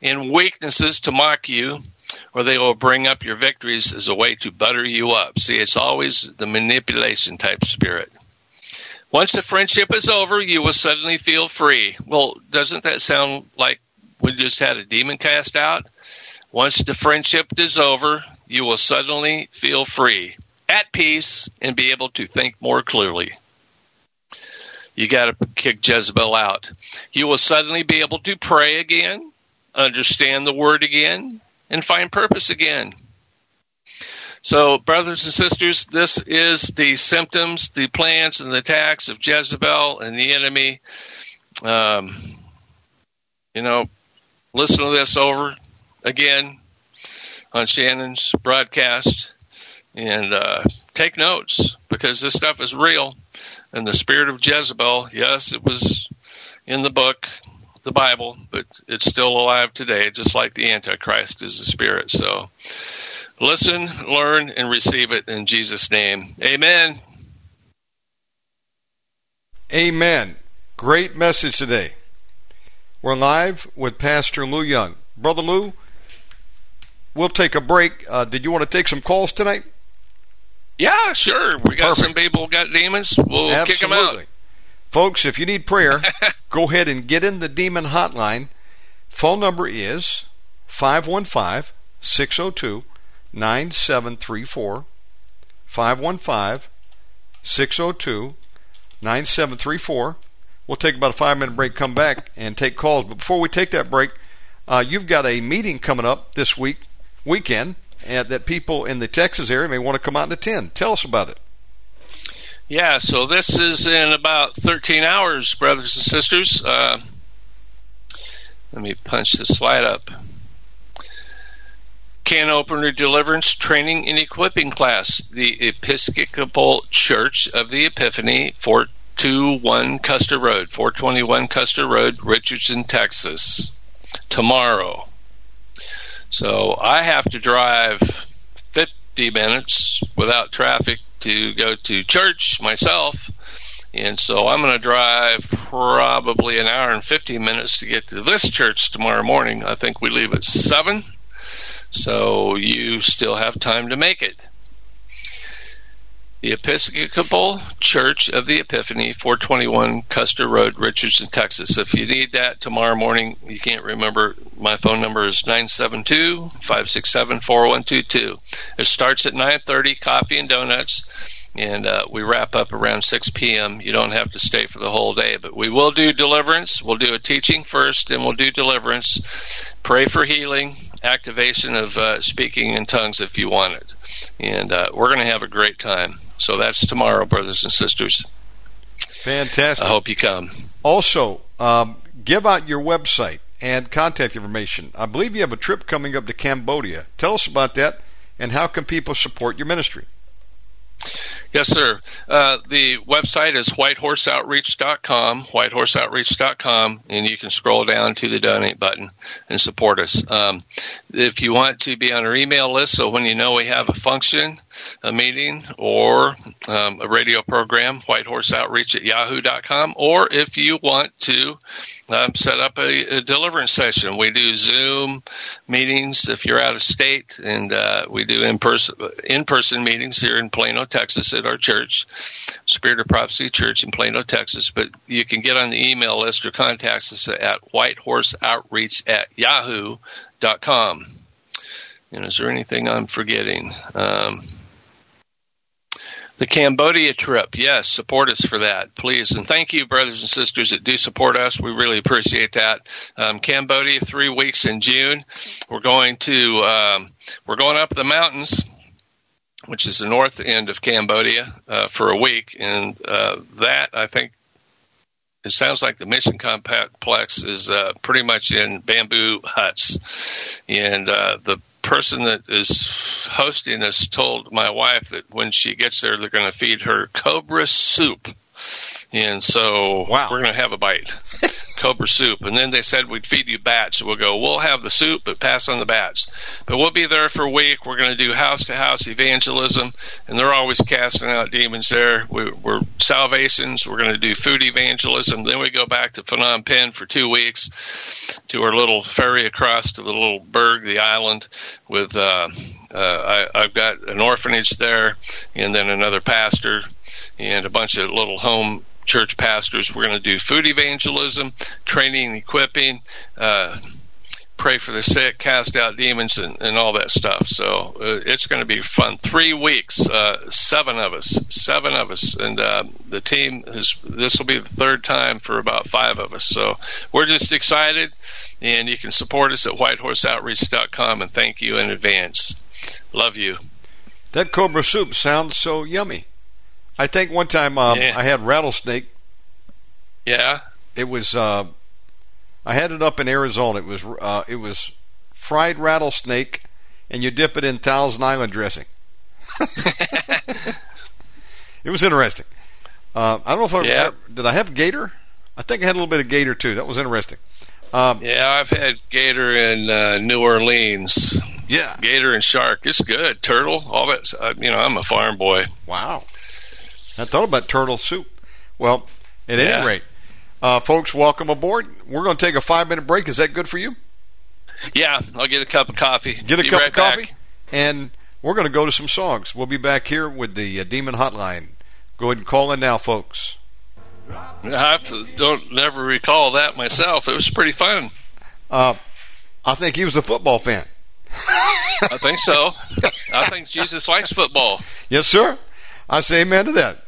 and weaknesses to mock you, or they will bring up your victories as a way to butter you up. See, it's always the manipulation type spirit. Once the friendship is over, you will suddenly feel free. Well, doesn't that sound like we just had a demon cast out? Once the friendship is over, you will suddenly feel free, at peace, and be able to think more clearly. You got to kick Jezebel out. You will suddenly be able to pray again, understand the word again, and find purpose again. So, brothers and sisters, this is the symptoms, the plans, and the attacks of Jezebel and the enemy. Um, you know, listen to this over again on Shannon's broadcast and uh, take notes because this stuff is real. And the spirit of Jezebel, yes, it was in the book, the Bible, but it's still alive today, just like the Antichrist is the spirit. So listen, learn, and receive it in Jesus' name. Amen. Amen. Great message today. We're live with Pastor Lou Young. Brother Lou, we'll take a break. Uh, did you want to take some calls tonight? Yeah, sure. We got Perfect. some people got demons. We'll Absolutely. kick them out. Folks, if you need prayer, <laughs> go ahead and get in the demon hotline. Phone number is 515 602 9734. 515 602 9734. We'll take about a five minute break, come back, and take calls. But before we take that break, uh, you've got a meeting coming up this week, weekend, that people in the Texas area may want to come out and attend. Tell us about it. Yeah, so this is in about 13 hours, brothers and sisters. Uh, let me punch this slide up. Can Opener Deliverance Training and Equipping Class, the Episcopal Church of the Epiphany, 421 Custer Road, 421 Custer Road, Richardson, Texas, tomorrow. So I have to drive 50 minutes without traffic to go to church myself. And so I'm going to drive probably an hour and 50 minutes to get to this church tomorrow morning. I think we leave at 7. So you still have time to make it the Episcopal Church of the Epiphany, 421 Custer Road, Richardson, Texas. If you need that tomorrow morning, you can't remember, my phone number is 972-567-4122. It starts at 9.30, coffee and donuts, and uh, we wrap up around 6 p.m. You don't have to stay for the whole day, but we will do deliverance. We'll do a teaching first, and we'll do deliverance. Pray for healing, activation of uh, speaking in tongues if you want it. And uh, we're going to have a great time. So that's tomorrow, brothers and sisters. Fantastic. I hope you come. Also, um, give out your website and contact information. I believe you have a trip coming up to Cambodia. Tell us about that and how can people support your ministry? Yes, sir. Uh, the website is whitehorseoutreach.com, whitehorseoutreach.com, and you can scroll down to the donate button and support us. Um, if you want to be on our email list, so when you know we have a function, a meeting, or um, a radio program, whitehorseoutreach at yahoo.com, or if you want to um, set up a, a, deliverance session, we do Zoom meetings if you're out of state, and uh, we do in-person in-person meetings here in Plano, Texas at our church, Spirit of Prophecy Church in Plano, Texas. But you can get on the email list or contact us at whitehorseoutreach at yahoo.com. And is there anything I'm forgetting? Um, the Cambodia trip, yes, support us for that, please. And thank you, brothers and sisters that do support us. We really appreciate that. Um, Cambodia, three weeks in June. We're going to, um, we're going up the mountains which is the north end of Cambodia, uh, for a week. And uh, that, I think, it sounds like the mission complex is uh, pretty much in bamboo huts. And uh, the person that is hosting us told my wife that when she gets there, they're going to feed her cobra soup. And so wow. we're going to have a bite. <laughs> cobra soup. And then they said we'd feed you bats. We'll go, we'll have the soup, but pass on the bats. But we'll be there for a week. We're going to do house to house evangelism, and they're always casting out demons there. We, are salvations. We're going to do food evangelism. Then we go back to Phnom Penh for two weeks to our little ferry across to the little burg, the island, with, uh, uh, I, I've got an orphanage there, and then another pastor, and a bunch of little home church pastors. We're going to do food evangelism, training, equipping, uh, pray for the sick, cast out demons, and, and all that stuff. So uh, it's going to be fun. Three weeks, uh, seven of us, seven of us, and uh, the team is. This will be the third time for about five of us. So we're just excited, and you can support us at whitehorseoutreach.com. And thank you in advance. Love you. That cobra soup sounds so yummy. I think one time um, yeah. I had rattlesnake. Yeah. It was. Uh, I had it up in Arizona. It was. Uh, it was fried rattlesnake, and you dip it in Thousand Island dressing. <laughs> it was interesting. Uh, I don't know if I yep. did. I have gator. I think I had a little bit of gator too. That was interesting. Um, yeah, I've had gator in uh, New Orleans. Yeah, gator and shark. It's good. Turtle. All that. Uh, you know, I'm a farm boy. Wow. I thought about turtle soup. Well, at yeah. any rate, uh, folks, welcome aboard. We're going to take a five minute break. Is that good for you? Yeah, I'll get a cup of coffee. Get a Be cup right of coffee, back. and we're going to go to some songs. We'll be back here with the uh, Demon Hotline. Go ahead and call in now, folks. I don't never recall that myself. It was pretty fun. Uh, I think he was a football fan. I think so. <laughs> I think Jesus likes football. Yes, sir. I say amen to that.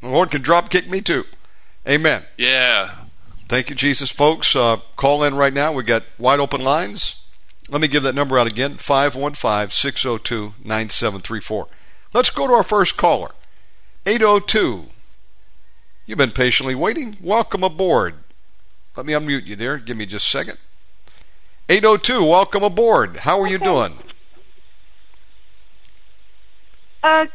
The Lord can drop kick me too. Amen. Yeah. Thank you, Jesus. Folks, uh, call in right now. we got wide open lines. Let me give that number out again 515 602 9734. Let's go to our first caller 802. You've been patiently waiting. Welcome aboard. Let me unmute you there. Give me just a second. 802, welcome aboard. How are you doing? Uh,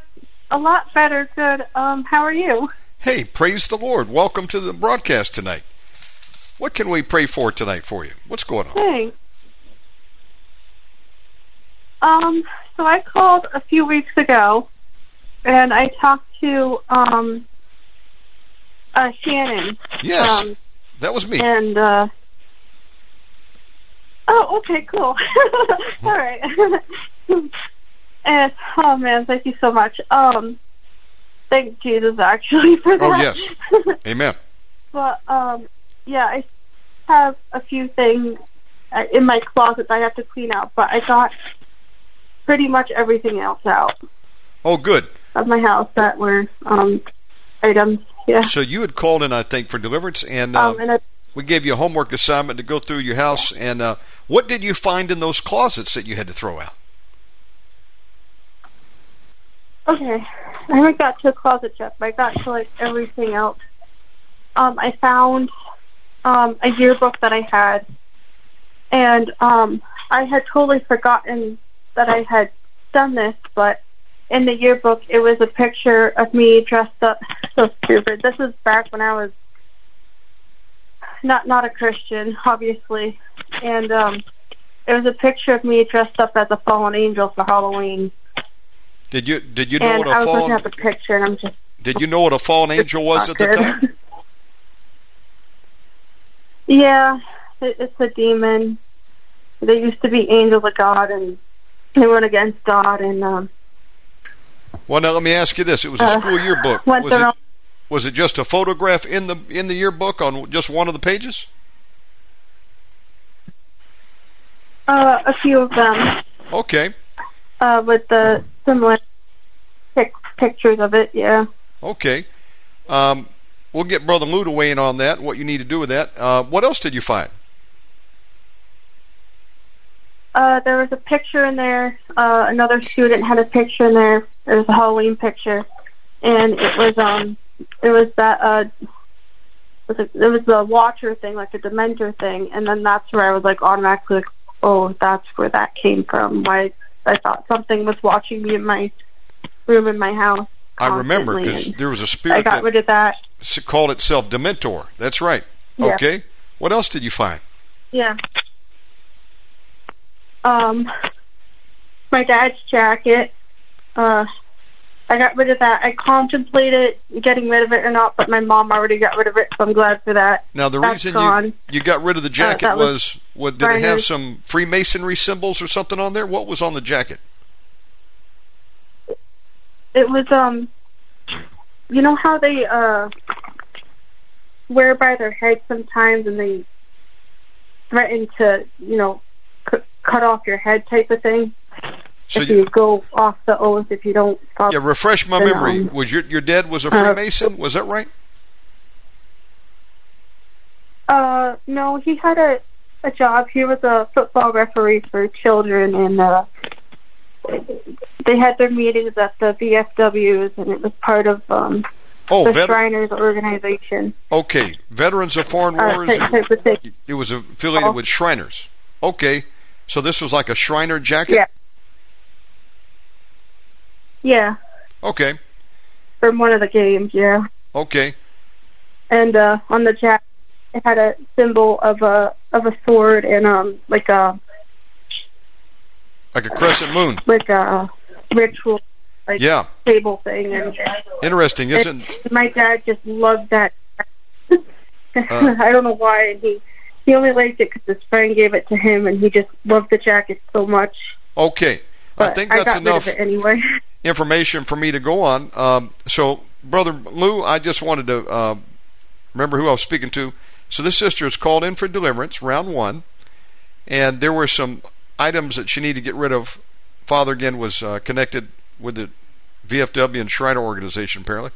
a lot better. Good. Um, how are you? Hey, praise the Lord. Welcome to the broadcast tonight. What can we pray for tonight for you? What's going on? Hey. Um, so I called a few weeks ago, and I talked to um, uh, Shannon. Yes, um, that was me. And uh, oh, okay, cool. <laughs> All right. <laughs> And oh man, thank you so much. Um, thank Jesus actually for that. Oh yes, <laughs> Amen. but um, yeah, I have a few things uh, in my closet that I have to clean out, but I got pretty much everything else out. Oh, good. Of my house that were um, items. Yeah. So you had called in, I think, for deliverance, and, um, um, and I, we gave you a homework assignment to go through your house. And uh, what did you find in those closets that you had to throw out? Okay. I haven't got to a closet yet, but I got to like everything else. Um, I found um, a yearbook that I had, and um, I had totally forgotten that I had done this, but in the yearbook, it was a picture of me dressed up. <laughs> So stupid. This is back when I was not not a Christian, obviously, and um, it was a picture of me dressed up as a fallen angel for Halloween. Did you did you know and what a I was looking at the picture, and I'm just did you know what a fallen angel was at the time? <laughs> yeah, it, it's a demon. They used to be angels of God, and they went against God, and um, Well, now let me ask you this: It was a Uh, school yearbook. Was it around- was it just a photograph in the in the yearbook on just one of the pages? uh, a few of them Okay, uh, with the similar pic- pictures of it. Yeah. okay. Um, we'll get Brother Lou to weigh in on that. What you need to do with that. Uh, what else did you find? Uh, there was a picture in there. Uh, another student had a picture in there. It was a Halloween picture, and it was um, it was that uh, was it, it was the Watcher thing, like a Dementor thing, and then that's where I was like automatically like, oh, that's where that came from. Why I thought something was watching me in my room in my house. I remember because there was a spirit I got that rid of that. called itself Dementor. That's right. Yeah. Okay. What else did you find? Yeah. Um, my dad's jacket. Uh, I got rid of that. I contemplated getting rid of it or not, but my mom already got rid of it, so I'm glad for that. Now the That's reason gone. you you got rid of the jacket that was, was what did it have some Freemasonry symbols or something on there? What was on the jacket? It was um, you know how they uh wear by their head sometimes, and they threaten to, you know, c- cut off your head type of thing. So if you, you go off the oath, if you don't follow yeah, refresh my memory. um, Was your your dad was a uh, Freemason? Was that right? Uh, no, he had a a job. He was a football referee for children, and uh, they had their meetings at the VFWs, and it was part of um, Oh, the vet- Shriners organization. okay. Veterans of Foreign Uh, Wars. type, type. It was affiliated Oh. with Shriners. Okay. So this was like a Shriner jacket. Yeah. Yeah, Okay. from one of the games. Yeah, Okay. and uh, on the jacket, it had a symbol of a of a sword and um like a Like a crescent moon. like a ritual like Yeah. table thing, and Interesting, isn't? And my dad just loved that. Uh. <laughs> I don't know why. He he only liked it because his friend gave it to him, and he just loved the jacket so much. Okay. I think I that's got enough rid of it anyway. information for me to go on. Um, so, Brother Lou, I just wanted to uh, remember who I was speaking to. So, this sister is called in for deliverance, round one, and there were some items that she needed to get rid of. Father, again, was uh, connected with the VFW and Shriner organization, apparently.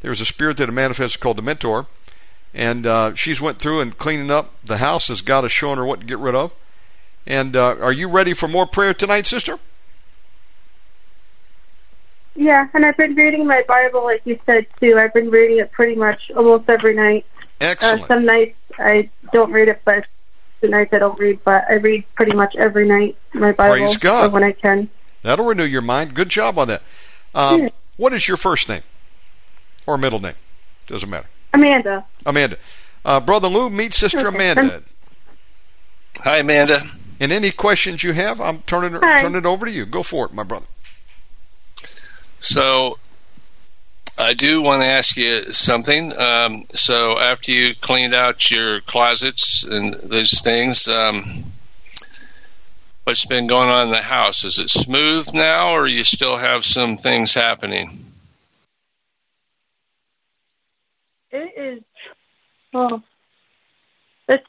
There was a spirit that had manifested called the Mentor, and uh, she's went through and cleaning up the house as God has shown her what to get rid of. And uh, are you ready for more prayer tonight, sister? yeah, and I've been reading my Bible, like you said too. I've been reading it pretty much almost every night. Uh, Excellent. some nights I don't read it, but the nights I don't read. But I read pretty much every night my Bible Praise God. when I can. That'll renew your mind. Good job on that. Um, Yeah. What is your first name or middle name? Doesn't matter. Amanda. Amanda. Uh, Brother Lou, meet Sister Okay. Amanda. Hi, Amanda. And any questions you have, I'm turning Hi. turning it over to you. Go for it, my brother. So, I do want to ask you something. Um, so, after you cleaned out your closets and those things, um, what's been going on in the house? Is it smooth now, or you still have some things happening? It is. Oh, it's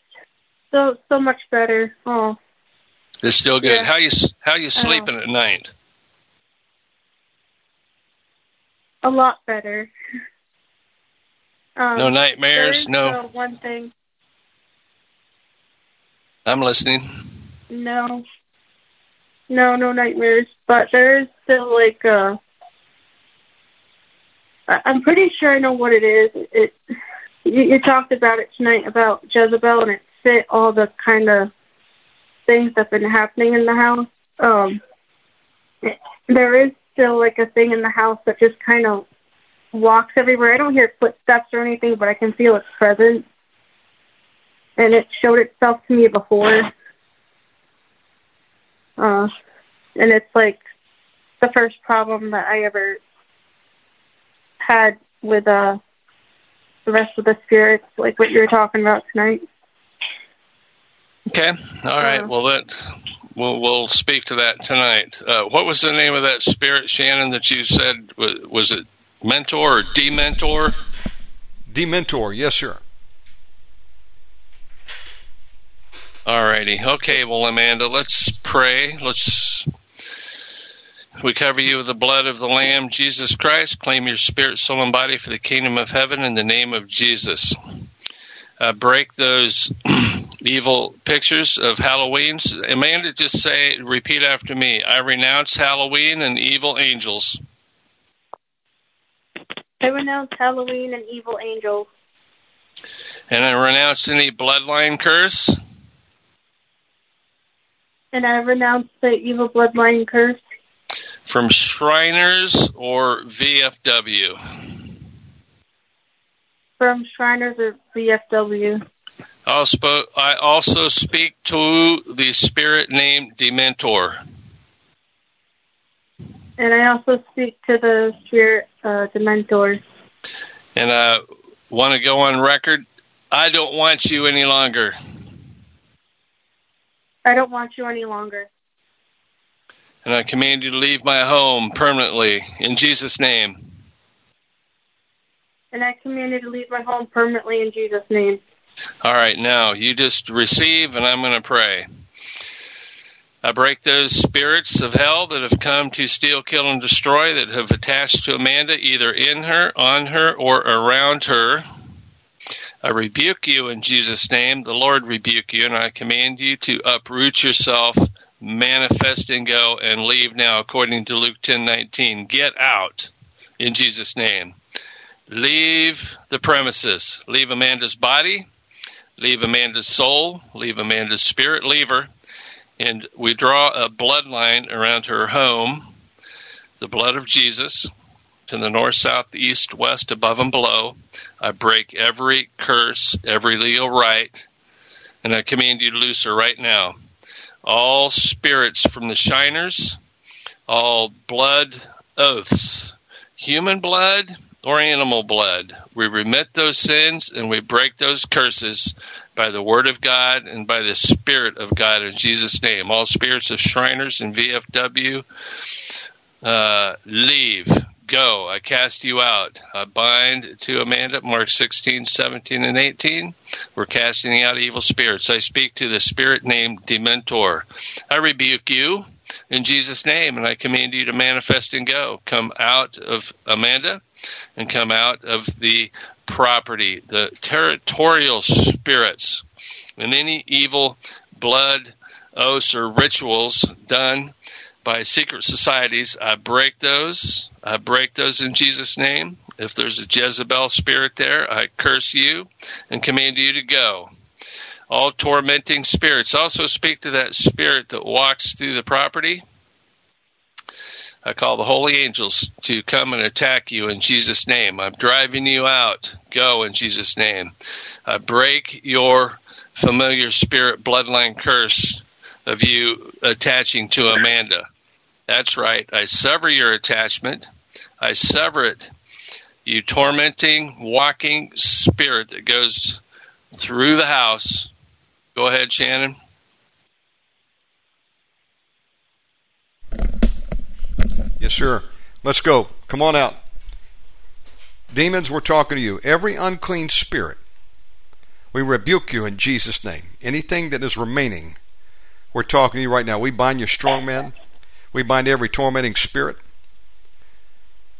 so so much better. Oh, It's still good. Yeah. How you how you sleeping at night? a lot better. Um, No nightmares. No, uh, one thing. I'm listening. No. No, no nightmares. But there is still like uh I- I'm pretty sure I know what it is. It you, you talked about it tonight about Jezebel and it fit all the kind of things that've been happening in the house. Um there is still like a thing in the house that just kind of walks everywhere. I don't hear footsteps or anything, but I can feel its presence. And it showed itself to me before. Uh, and it's like the first problem that I ever had with uh, the rest of the spirits, like what you were talking about tonight. Okay. All right. Uh, well, that we'll we'll speak to that tonight. Uh, what was the name of that spirit, Shannon, that you said was, was it mentor or dementor? Dementor, yes, sir. All righty. Okay. Well, Amanda, let's pray. Let's we cover you with the blood of the Lamb, Jesus Christ. Claim your spirit, soul, and body for the kingdom of heaven in the name of Jesus. Uh, break those <clears throat> evil pictures of Halloween. Amanda, just say, repeat after me. I renounce Halloween and evil angels. I renounce Halloween and evil angels. And I renounce any bloodline curse. And I renounce the evil bloodline curse from Shriners or VFW? From Shriners or VFW. I also speak to the spirit named Dementor. And I also speak to the spirit uh, Dementor. And I want to go on record. I don't want you any longer. I don't want you any longer and I command you to leave my home permanently in Jesus' name. And I command you to leave my home permanently in Jesus' name. All right, now you just receive, and I'm going to pray. I break those spirits of hell that have come to steal, kill, and destroy that have attached to Amanda, either in her, on her, or around her. I rebuke you in Jesus' name. The Lord rebuke you, and I command you to uproot yourself manifest and go and leave now according to Luke 10:19 get out in Jesus name leave the premises leave Amanda's body leave Amanda's soul leave Amanda's spirit leave her. And we draw a bloodline around her home the blood of Jesus to the north south east west above and below. I break every curse every legal right and I command you to loose her right now. All spirits from the Shriners, all blood oaths, human blood or animal blood. We remit those sins and we break those curses by the word of God and by the Spirit of God in Jesus' name. All spirits of Shriners and VFW, uh, leave Go, I cast you out. I bind to Amanda, Mark 16, 17, and 18. We're casting out evil spirits. I speak to the spirit named Dementor. I rebuke you in Jesus' name, and I command you to manifest and go. Come out of Amanda and come out of the property, the territorial spirits, and any evil blood oaths or rituals done by secret societies. I break those. I break those in Jesus' name. If there's a Jezebel spirit there, I curse you and command you to go. All tormenting spirits. Also speak to that spirit that walks through the property. I call the holy angels to come and attack you in Jesus' name. I'm driving you out. Go in Jesus' name. I break your familiar spirit bloodline curse of you attaching to Amanda. That's right. I sever your attachment. I sever it. You tormenting, walking spirit that goes through the house. Go ahead, Shannon. Yes, sir. Let's go. Come on out. Demons, we're talking to you. Every unclean spirit, we rebuke you in Jesus' name. Anything that is remaining, we're talking to you right now. We bind your strong men. We bind every tormenting spirit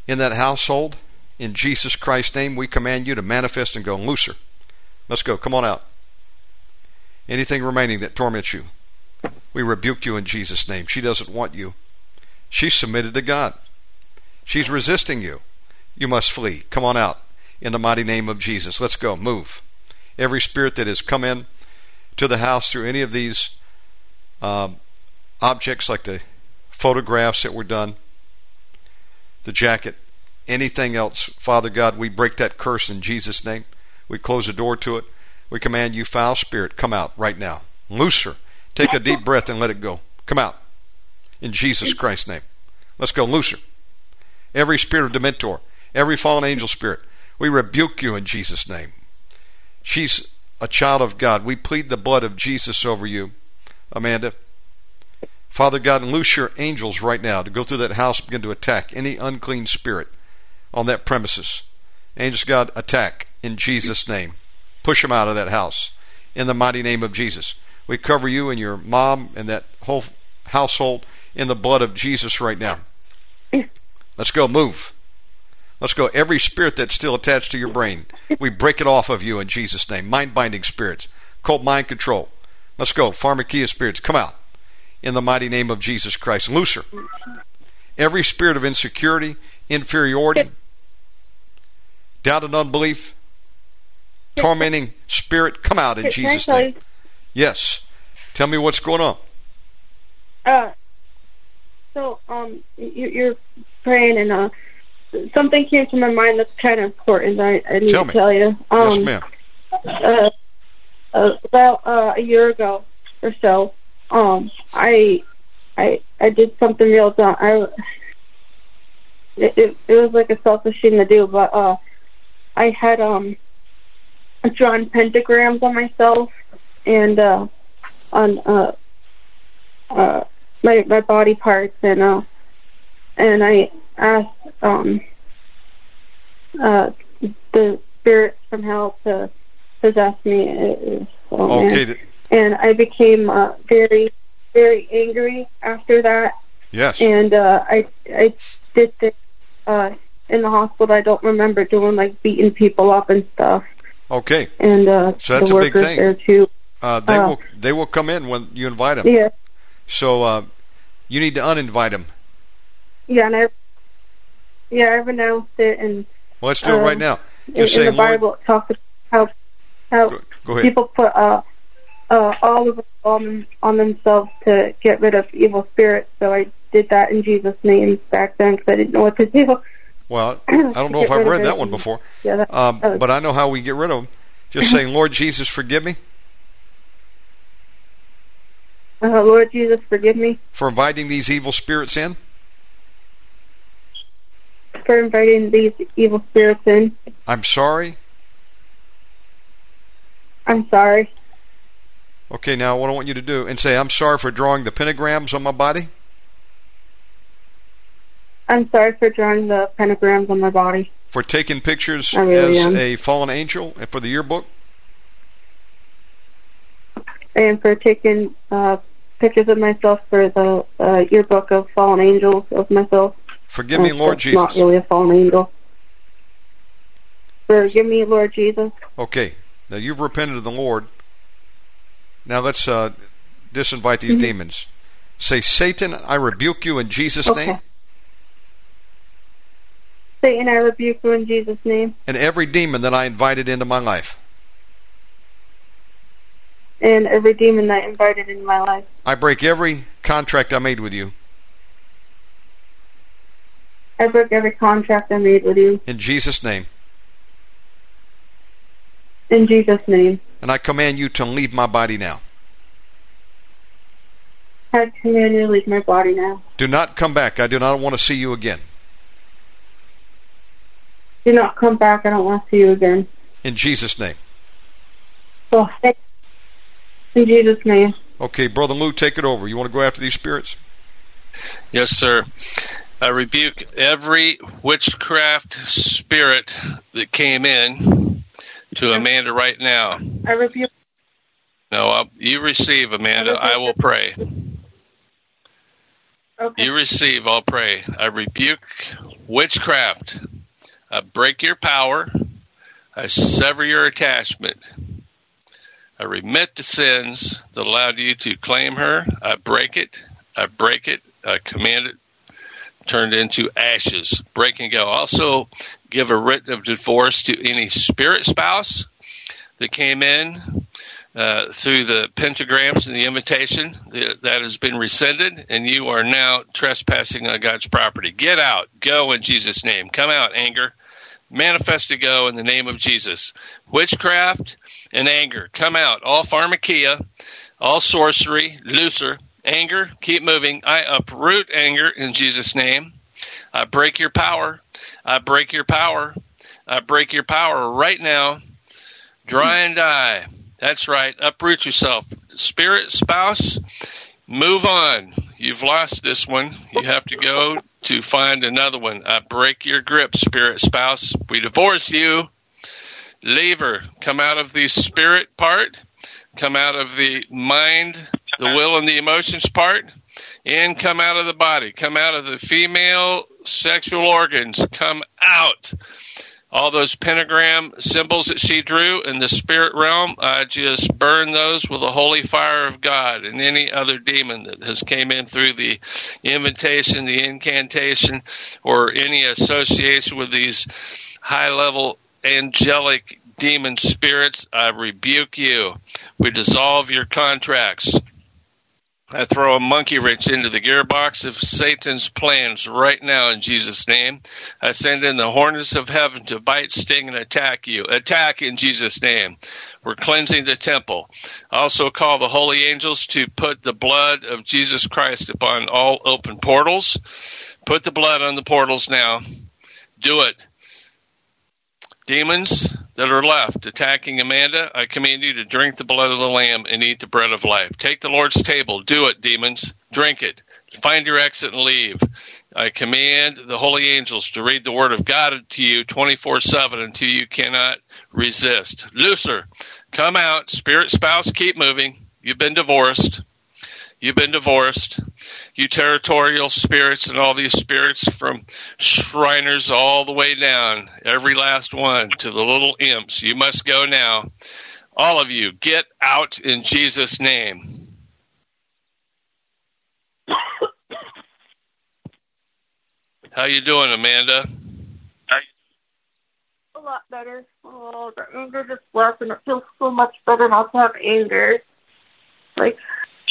in that household. In Jesus Christ's name, we command you to manifest and go looser. Let's go. Come on out. Anything remaining that torments you, we rebuke you in Jesus' name. She doesn't want you. She's submitted to God. She's resisting you. You must flee. Come on out in the mighty name of Jesus. Let's go. Move. Every spirit that has come in to the house through any of these um, objects like the photographs that were done. the jacket, anything else. Father God, we break that curse in Jesus' name. We close the door to it. We command you, foul spirit, come out right now. Loose her. Take a deep breath and let it go. Come out. In Jesus Christ's name. Let's go. Loose her. Every spirit of Dementor, every fallen angel spirit, we rebuke you in Jesus' name. She's a child of God. We plead the blood of Jesus over you, Amanda. Father God, loose your angels right now to go through that house, begin to attack any unclean spirit on that premises. Angels, God, attack in Jesus' name. Push them out of that house in the mighty name of Jesus. We cover you and your mom and that whole household in the blood of Jesus right now. Let's go. Move. Let's go. Every spirit that's still attached to your brain, we break it off of you in Jesus' name. Mind binding spirits, cult mind control. Let's go. Pharmakia spirits, come out in the mighty name of Jesus Christ. Looser. Every spirit of insecurity, inferiority, doubt and unbelief, tormenting spirit, come out in Jesus' name. Yes. Tell me what's going on. Uh, so um, you, are praying, and uh, something came to my mind that's kind of important. I, I need tell to me. tell you. Um, yes, ma'am. Uh, uh, about uh, a year ago or so, um, I, I, I did something real dumb. I, it, it, it was like a selfish thing to do, but uh, I had um, drawn pentagrams on myself and uh, on uh, uh, my my body parts, and uh, and I asked um, uh, the spirits from hell to possess me. Oh, okay. And, and I became uh, very very angry after that. Yes. And uh, I I did this uh, in the hospital. I don't remember doing like beating people up and stuff. Okay. And uh, so that's the a big thing. there too. Uh, they Uh, will they will come in when you invite them. Yeah, So uh, you need to uninvite them. yeah, and I yeah I renounced it, and Well, let's do it Um, right now. in, Just in say, the Lord, Bible it talks about how how go, go people put uh, uh, all of it on on themselves to get rid of evil spirits. So I did that in Jesus' name back then because I didn't know what to do. Well, <coughs> I don't know if I've read that one before, Yeah, that, um, that was- but I know how we get rid of them. Just <coughs> saying, Lord Jesus, forgive me uh, Lord Jesus, forgive me for inviting these evil spirits in. for inviting these evil spirits in. I'm sorry. I'm sorry. Okay, now what I want you to do and say, I'm sorry for drawing the pentagrams on my body. I'm sorry for drawing the pentagrams on my body. for taking pictures really as am. a fallen angel and for the yearbook. and for taking uh, pictures of myself for the uh, yearbook of fallen angels of myself. Forgive me, Uh, Lord Jesus. Not really a fallen angel. Forgive me, Lord Jesus. Okay, now you've repented of the Lord. Now let's uh, disinvite these Mhm. demons. Say, Satan, I rebuke you in Jesus' Okay. name, Satan, I rebuke you in Jesus' name, and every demon that I invited into my life. And every demon that invited in my life. I break every contract I made with you I break every contract I made with you in Jesus' name, in Jesus' name. and I command you to leave my body now. I command you to leave my body now. Do not come back. I do not want to see you again. Do not come back. I don't want to see you again. In Jesus' name. Oh, so, in Jesus' name. Okay, Brother Lou, take it over. You want to go after these spirits? Yes, sir. I rebuke every witchcraft spirit that came in to Amanda right now. I rebuke. No, I'll, you receive, Amanda. I will pray. Okay. You receive, I'll pray. I rebuke witchcraft. I break your power. I sever your attachment. I remit the sins that allowed you to claim her. I break it. I break it. I command it turned into ashes. Break and go. Also, give a writ of divorce to any spirit spouse that came in uh, through the pentagrams and the invitation that has been rescinded, and you are now trespassing on God's property. Get out. Go in Jesus' name. Come out, anger. Manifest to go in the name of Jesus. Witchcraft and anger. Come out. All pharmakia, all sorcery, looser, anger. Keep moving. I uproot anger in Jesus' name. I break your power. I break your power. I break your power right now. Dry and die. That's right. Uproot yourself. Spirit, spouse, move on. You've lost this one. You have to go to find another one. I break your grip, spirit, spouse. We divorce you. Leave her. Come out of the spirit part. Come out of the mind, the will, and the emotions part. And come out of the body. Come out of the female sexual organs. Come out all those pentagram symbols that she drew in the spirit realm, I just burn those with the holy fire of God and any other demon that has came in through the invitation, the incantation, or any association with these high level angelic demon spirits, I rebuke you. We dissolve your contracts. I throw a monkey wrench into the gearbox of Satan's plans right now in Jesus' name. I send in the hornets of heaven to bite, sting, and attack you. Attack in Jesus' name. We're cleansing the temple. I also call the holy angels to put the blood of Jesus Christ upon all open portals. Put the blood on the portals now. Do it. Demons that are left attacking Amanda, I command you to drink the blood of the Lamb and eat the bread of life. Take the Lord's table. Do it, demons. Drink it. Find your exit and leave. I command the holy angels to read the word of God to you 24 7 until you cannot resist. Looser, come out. Spirit spouse, keep moving. You've been divorced. You've been divorced. You territorial spirits and all these spirits from Shriners all the way down, every last one to the little imps. You must go now. All of you, get out in Jesus' name. How you doing, Amanda? A lot better. Oh, the anger just left, and it feels so much better not to have anger. Like,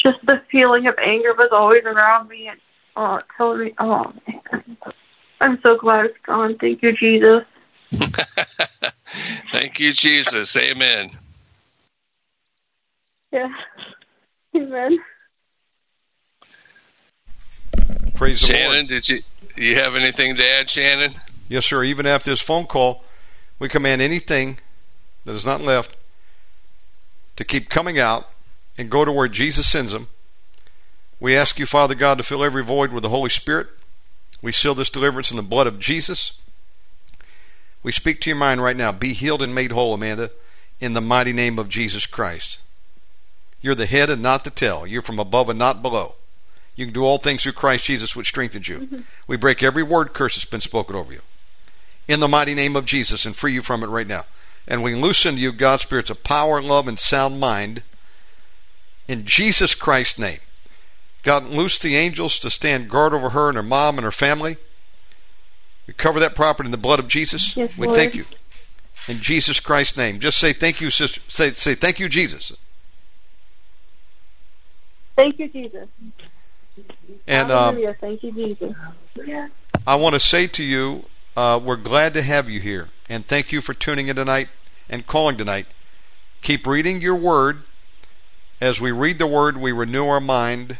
just the feeling of anger was always around me, and oh, it telling me, oh, man. I'm so glad it's gone. Thank you, Jesus. <laughs> Thank you, Jesus. Amen. Yeah. Amen. Praise the Shannon, Lord. did you you have anything to add, Shannon? Yes, sir. Even after this phone call, we command anything that is not left to keep coming out and go to where Jesus sends them. We ask you, Father God, to fill every void with the Holy Spirit. We seal this deliverance in the blood of Jesus. We speak to your mind right now. Be healed and made whole, Amanda, in the mighty name of Jesus Christ. You're the head and not the tail. You're from above and not below. You can do all things through Christ Jesus, which strengthens you. Mm-hmm. We break every word curse that's been spoken over you. In the mighty name of Jesus and free you from it right now. And we loosen into you God's spirits of power, love, and sound mind in Jesus Christ's name. God, loose the angels to stand guard over her and her mom and her family. We cover that property in the blood of Jesus. Yes, we Lord. thank you. In Jesus Christ's name. Just say thank you, sister. Say, say thank you, Jesus. Thank you, Jesus. And um, Thank you, Jesus. Yeah. I want to say to you, uh, we're glad to have you here. And thank you for tuning in tonight and calling tonight. Keep reading your word. As we read the word, we renew our mind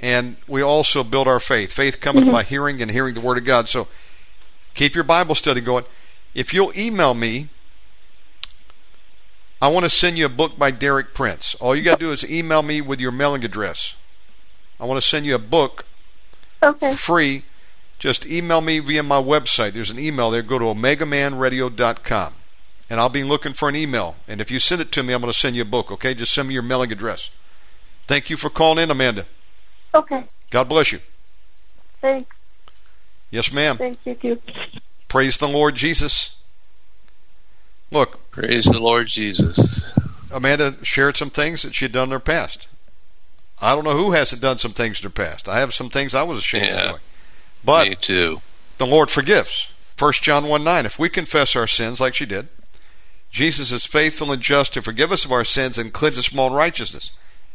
and we also build our faith. Faith cometh mm-hmm. by hearing and hearing the word of God. So keep your Bible study going. If you'll email me, I want to send you a book by Derek Prince. All you got to do is email me with your mailing address. I want to send you a book Okay. free. Just email me via my website. There's an email there. Go to omegamanradio.com. And I'll be looking for an email. And if you send it to me, I'm going to send you a book, okay? Just send me your mailing address. Thank you for calling in, Amanda. Okay. God bless you. Thanks. Yes, ma'am. Thank you, too. Praise the Lord Jesus. Look, Praise the Lord Jesus. Amanda shared some things that she had done in her past. I don't know who hasn't done some things in her past. I have some things I was ashamed Yeah. of doing. But Me too. the Lord forgives. 1 John 1 9. If we confess our sins like she did, Jesus is faithful and just to forgive us of our sins and cleanse us from all unrighteousness.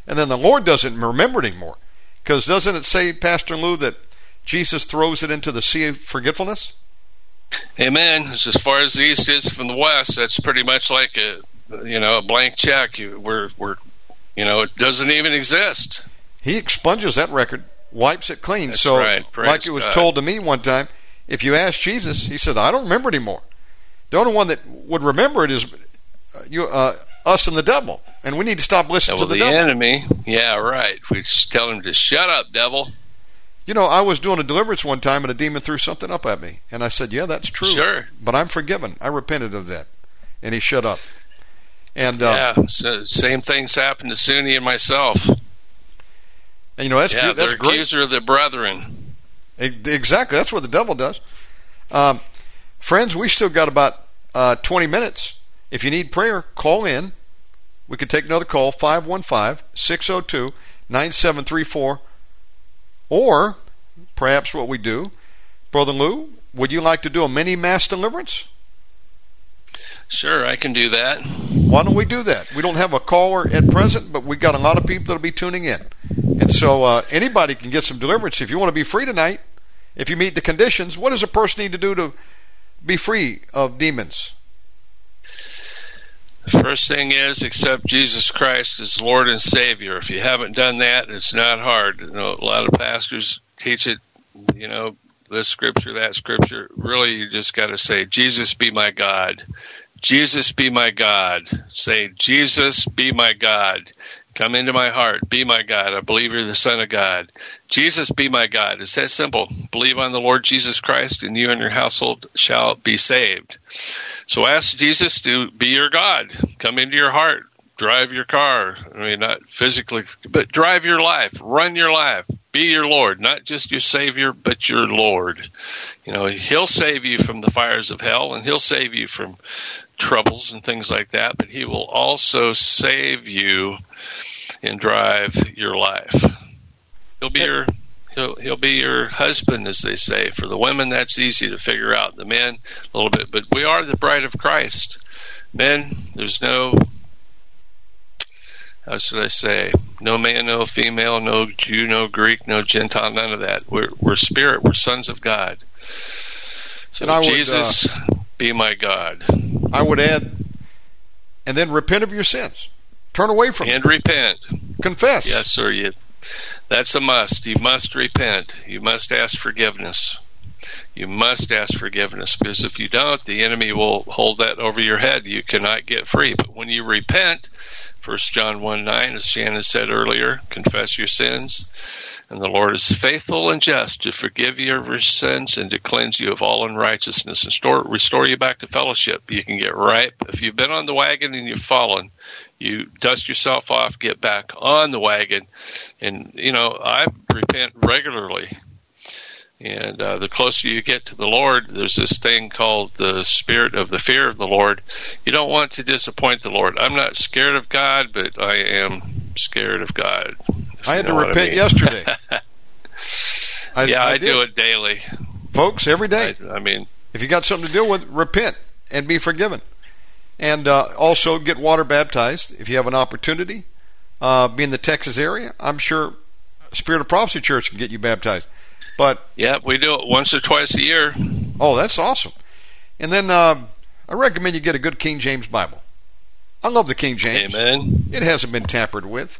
And then the Lord doesn't remember it anymore. Because doesn't it say, Pastor Lou, that Jesus throws it into the sea of forgetfulness? Amen. As far as the east is from the west, that's pretty much like a you know a blank check. You, We're we're you know it doesn't even exist. He expunges that record, wipes it clean. That's so, right. like it was God. told to me one time, if you ask Jesus, he said, "I don't remember anymore." The only one that would remember it is uh, you, uh, us, and the devil, and we need to stop listening well, to the, the devil. enemy. Yeah, right. We tell him to shut up, devil. You know, I was doing a deliverance one time, and a demon threw something up at me, and I said, "Yeah, that's true, Sure. but I'm forgiven. I repented of that," and he shut up. And uh, yeah, so same things happened to Sunni and myself. and, you know that's yeah, that's they're great. accuser of the brethren. Exactly. That's what the devil does. Um, friends, we still got about uh, 20 minutes. If you need prayer, call in. We could take another call, 515 602 9734. Or perhaps what we do, Brother Lou, would you like to do a mini mass deliverance? Sure, I can do that. Why don't we do that? We don't have a caller at present, but we've got a lot of people that'll be tuning in. And so uh, anybody can get some deliverance. If you want to be free tonight, if you meet the conditions, what does a person need to do to be free of demons? First thing is accept Jesus Christ as Lord and Savior. If you haven't done that, it's not hard. You know, a lot of pastors teach it, you know, this scripture, that scripture. Really, you just got to say, Jesus be my God. Jesus be my God. Say, Jesus be my God. Come into my heart. Be my God. I believe you're the Son of God. Jesus be my God. It's that simple. Believe on the Lord Jesus Christ and you and your household shall be saved. So ask Jesus to be your God. Come into your heart. Drive your car. I mean, not physically, but drive your life. Run your life. Be your Lord. Not just your Savior, but your Lord. You know, He'll save you from the fires of hell and He'll save you from troubles and things like that, but He will also save you and drive your life. He'll be your he'll he'll be your husband, as they say. For the women, that's easy to figure out. The men, a little bit, but we are the bride of Christ. Men, there's no how should I say? No man, no female, no Jew, no Greek, no Gentile, none of that. We're we're spirit. We're sons of God. So And I would, Jesus, uh, be my God, I would add, and then repent of your sins. Turn away from and it. repent. Confess. Yes, sir. You, that's a must. You must repent. You must ask forgiveness. You must ask forgiveness because if you don't, the enemy will hold that over your head. You cannot get free. But when you repent, First John 1 9, as Shannon said earlier, confess your sins, and the Lord is faithful and just to forgive your sins and to cleanse you of all unrighteousness and store, restore you back to fellowship. You can get right. If you've been on the wagon and you've fallen, you dust yourself off, get back on the wagon, and you know I repent regularly. And uh, the closer you get to the Lord, there's this thing called the spirit of the fear of the Lord. You don't want to disappoint the Lord. I'm not scared of God, but I am scared of God. I had to repent mean. yesterday. <laughs> I, yeah, I, did. do it daily. folks, every day. I, I mean, If you got something to deal with, repent and be forgiven. And uh, also get water baptized if you have an opportunity. Uh, be in the Texas area. I'm sure Spirit of Prophecy Church can get you baptized. But yeah, we do it once or twice a year. oh, that's awesome. And then um, I recommend you get a good King James Bible. I love the King James. Amen. It hasn't been tampered with,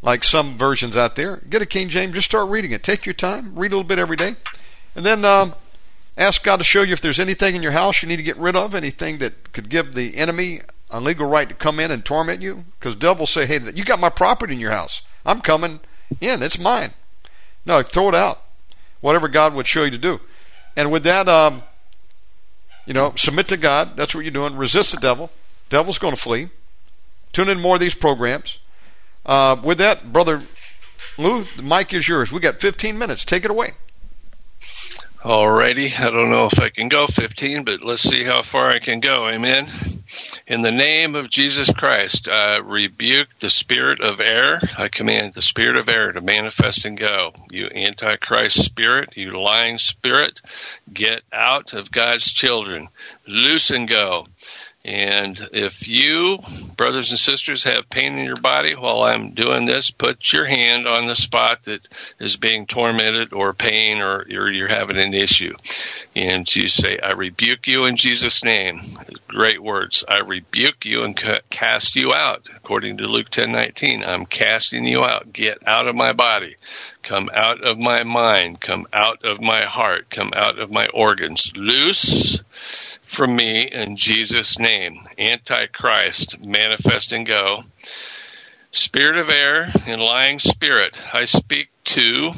like some versions out there. Get a King James. Just start reading it. Take your time. Read a little bit every day, and then um, ask God to show you if there's anything in your house you need to get rid of, anything that could give the enemy a legal right to come in and torment you. Because devil will say, "Hey, you got my property in your house. I'm coming in. It's mine." No, throw it out. Whatever God would show you to do, and with that, um, you know, submit to God. That's what you're doing. Resist the devil. Devil's going to flee. Tune in more of these programs. Uh, with that, brother Lou, the mic is yours. We got 15 minutes. Take it away. Alrighty, I don't know if I can go 15, but let's see how far I can go. Amen. In the name of Jesus Christ, I rebuke the spirit of error. I command the spirit of error to manifest and go. You antichrist spirit, you lying spirit, get out of God's children. Loose and go. And if you, brothers and sisters, have pain in your body while I'm doing this, put your hand on the spot that is being tormented or pain or you're, you're having an issue. And you say, I rebuke you in Jesus' name. Great words. I rebuke you and cast you out. According to Luke 10 19, I'm casting you out. Get out of my body. Come out of my mind. Come out of my heart. Come out of my organs. Loose from me in Jesus' name. Antichrist, manifest and go. Spirit of error and lying spirit, I speak to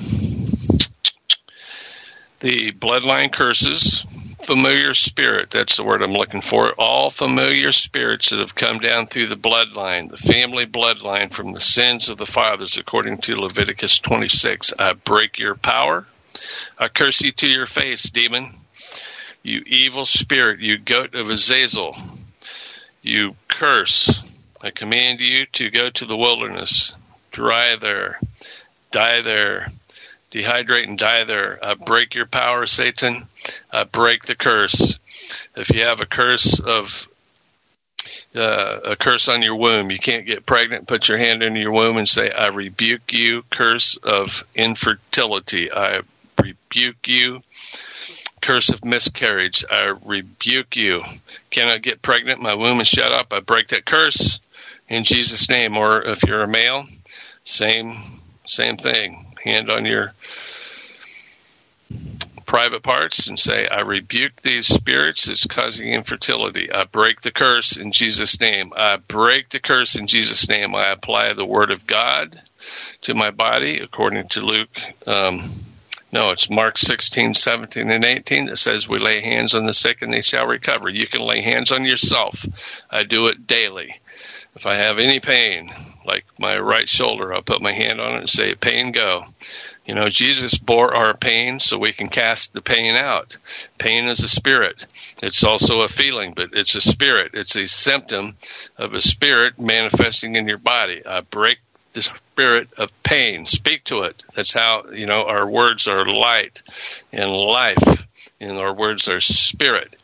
the bloodline curses, familiar spirit, that's the word I'm looking for. All familiar spirits that have come down through the bloodline, the family bloodline from the sins of the fathers, according to Leviticus 26. I break your power. I curse you to your face, demon you evil spirit, you goat of Azazel, you curse. I command you to go to the wilderness, dry there, die there, dehydrate and die there. I break your power, Satan. I break the curse. If you have a curse of uh, a curse on your womb, you can't get pregnant, put your hand into your womb and say, I rebuke you, curse of infertility. I rebuke you, curse of miscarriage. I rebuke you. Cannot get pregnant. My womb is shut up. I break that curse in Jesus' name. Or if you're a male, same same thing. Hand on your private parts and say, I rebuke these spirits that's causing infertility. I break the curse in Jesus' name. I break the curse in Jesus' name. I apply the word of God to my body according to Luke um, no, it's Mark 16, 17, and 18 that says we lay hands on the sick and they shall recover. You can lay hands on yourself. I do it daily. If I have any pain, like my right shoulder, I'll put my hand on it and say, pain go. You know, Jesus bore our pain so we can cast the pain out. Pain is a spirit. It's also a feeling, but it's a spirit. It's a symptom of a spirit manifesting in your body. I break the spirit of pain. Speak to it. That's how, you know, our words are light and life, and our words are spirit.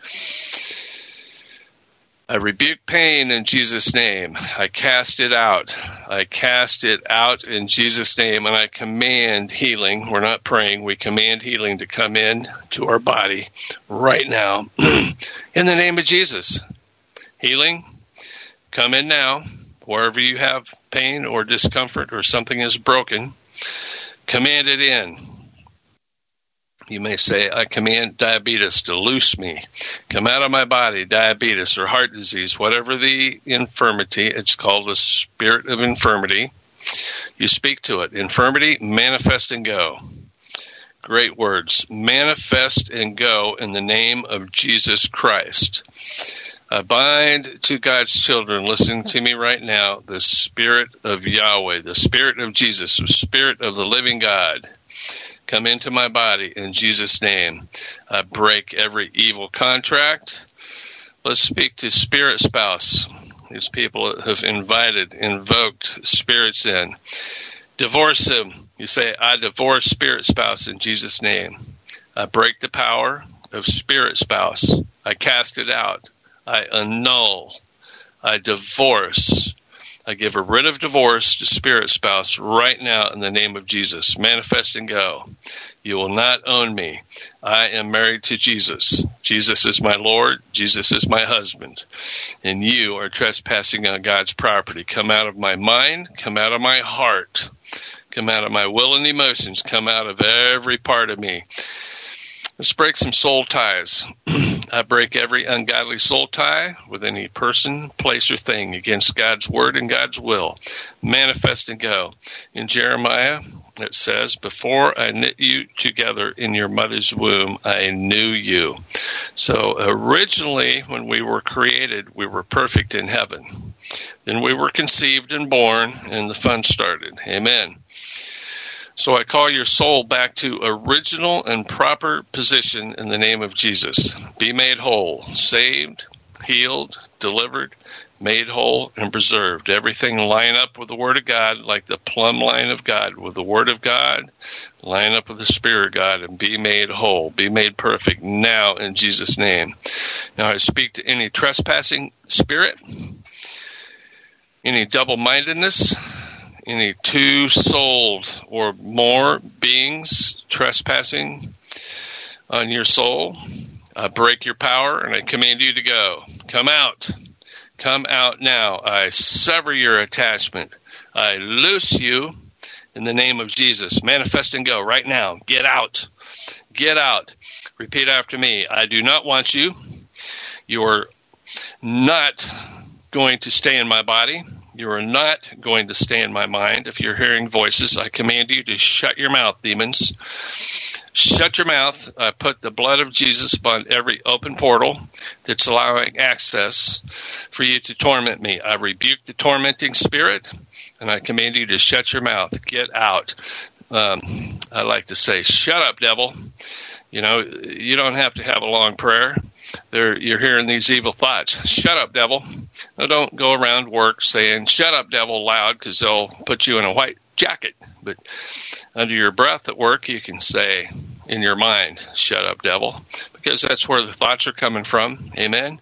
I rebuke pain in Jesus' name. I cast it out. I cast it out in Jesus' name, and I command healing. We're not praying. We command healing to come in to our body right now <clears throat> in the name of Jesus. Healing, come in now wherever you have pain or discomfort or something is broken, command it in. You may say, I command diabetes to loose me. Come out of my body, diabetes or heart disease, whatever the infirmity, it's called the spirit of infirmity. You speak to it. Infirmity, manifest and go. Great words. Manifest and go in the name of Jesus Christ. I bind to God's children Listen to me right now the Spirit of Yahweh, the Spirit of Jesus, the Spirit of the living God. Come into my body in Jesus' name. I break every evil contract. Let's speak to Spirit Spouse. These people have invited, invoked spirits in. Divorce him. You say, I divorce Spirit Spouse in Jesus' name. I break the power of Spirit Spouse. I cast it out. I annul, I divorce, I give a writ of divorce to spirit spouse right now in the name of Jesus. Manifest and go. You will not own me. I am married to Jesus. Jesus is my Lord. Jesus is my husband. And you are trespassing on God's property. Come out of my mind. Come out of my heart. Come out of my will and emotions. Come out of every part of me. Let's break some soul ties. <clears throat> I break every ungodly soul tie with any person, place, or thing against God's word and God's will. Manifest and go. In Jeremiah, it says, Before I knit you together in your mother's womb, I knew you. So originally, when we were created, we were perfect in heaven. Then we were conceived and born, and the fun started. Amen. So I call your soul back to original and proper position in the name of Jesus. Be made whole, saved, healed, delivered, made whole and preserved. Everything line up with the Word of God, like the plumb line of God, with the Word of God, line up with the Spirit of God, and be made whole, be made perfect now in Jesus' name. Now I speak to any trespassing spirit, any double mindedness, any two souled or more beings trespassing on your soul. I break your power and I command you to go. Come out. Come out now. I sever your attachment. I loose you in the name of Jesus. Manifest and go right now. Get out. Get out. Repeat after me. I do not want you. You are not going to stay in my body. You are not going to stay in my mind. If you're hearing voices, I command you to shut your mouth, demons. Shut your mouth. I put the blood of Jesus upon every open portal that's allowing access for you to torment me. I rebuke the tormenting spirit and I command you to shut your mouth. Get out. Um, I like to say, shut up, devil. You know, you don't have to have a long prayer. There, you're hearing these evil thoughts. Shut up, devil. Now, don't go around work saying, shut up, devil, loud, because they'll put you in a white jacket. But under your breath at work, you can say in your mind, shut up, devil, because that's where the thoughts are coming from. Amen.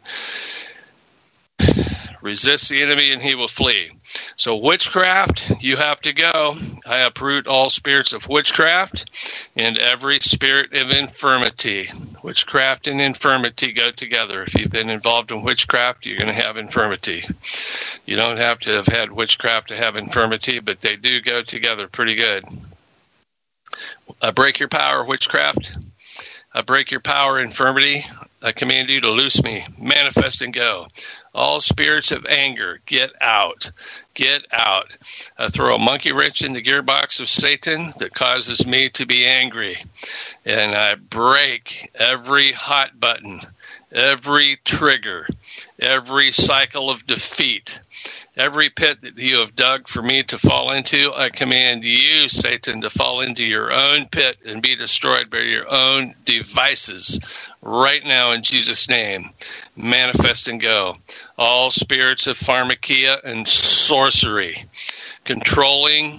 Resist the enemy and he will flee. So, witchcraft, you have to go. I uproot all spirits of witchcraft and every spirit of infirmity. Witchcraft and infirmity go together. If you've been involved in witchcraft, you're going to have infirmity. You don't have to have had witchcraft to have infirmity, but they do go together pretty good. I break your power, witchcraft. I break your power, infirmity. I command you to loose me, manifest and go. All spirits of anger, get out. Get out. I throw a monkey wrench in the gearbox of Satan that causes me to be angry. And I break every hot button, every trigger, every cycle of defeat Every pit that you have dug for me to fall into, I command you, Satan, to fall into your own pit and be destroyed by your own devices right now in Jesus' name. Manifest and go. All spirits of pharmakia and sorcery, controlling,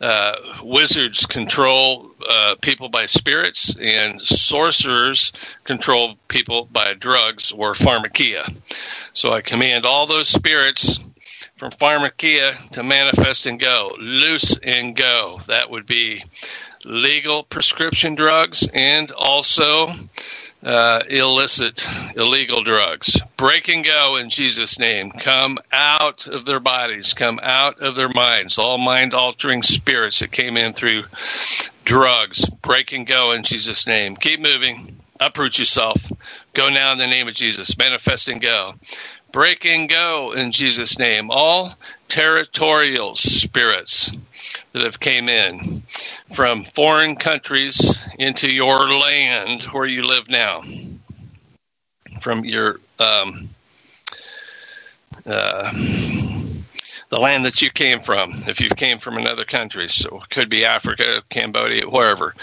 uh, wizards control uh, people by spirits, and sorcerers control people by drugs or pharmakia. So I command all those spirits from pharmakia to manifest and go, loose and go. That would be legal prescription drugs and also uh, illicit, illegal drugs. Break and go in Jesus' name. Come out of their bodies, come out of their minds. All mind altering spirits that came in through drugs. Break and go in Jesus' name. Keep moving. Uproot yourself. Go now in the name of Jesus. Manifest and go break and go in Jesus' name. All territorial spirits that have came in from foreign countries into your land where you live now, from your um, uh, the land that you came from. If you came from another country, so it could be Africa, Cambodia, wherever,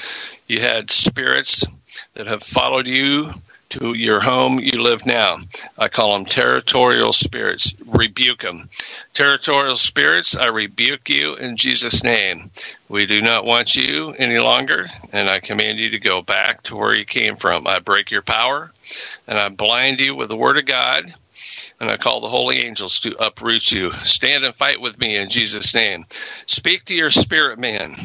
you had spirits that have followed you to your home you live now. I call them territorial spirits. Rebuke them. Territorial spirits, I rebuke you in Jesus' name. We do not want you any longer, and I command you to go back to where you came from. I break your power, and I blind you with the word of God. And I call the holy angels to uproot you. Stand and fight with me in Jesus' name. Speak to your spirit man.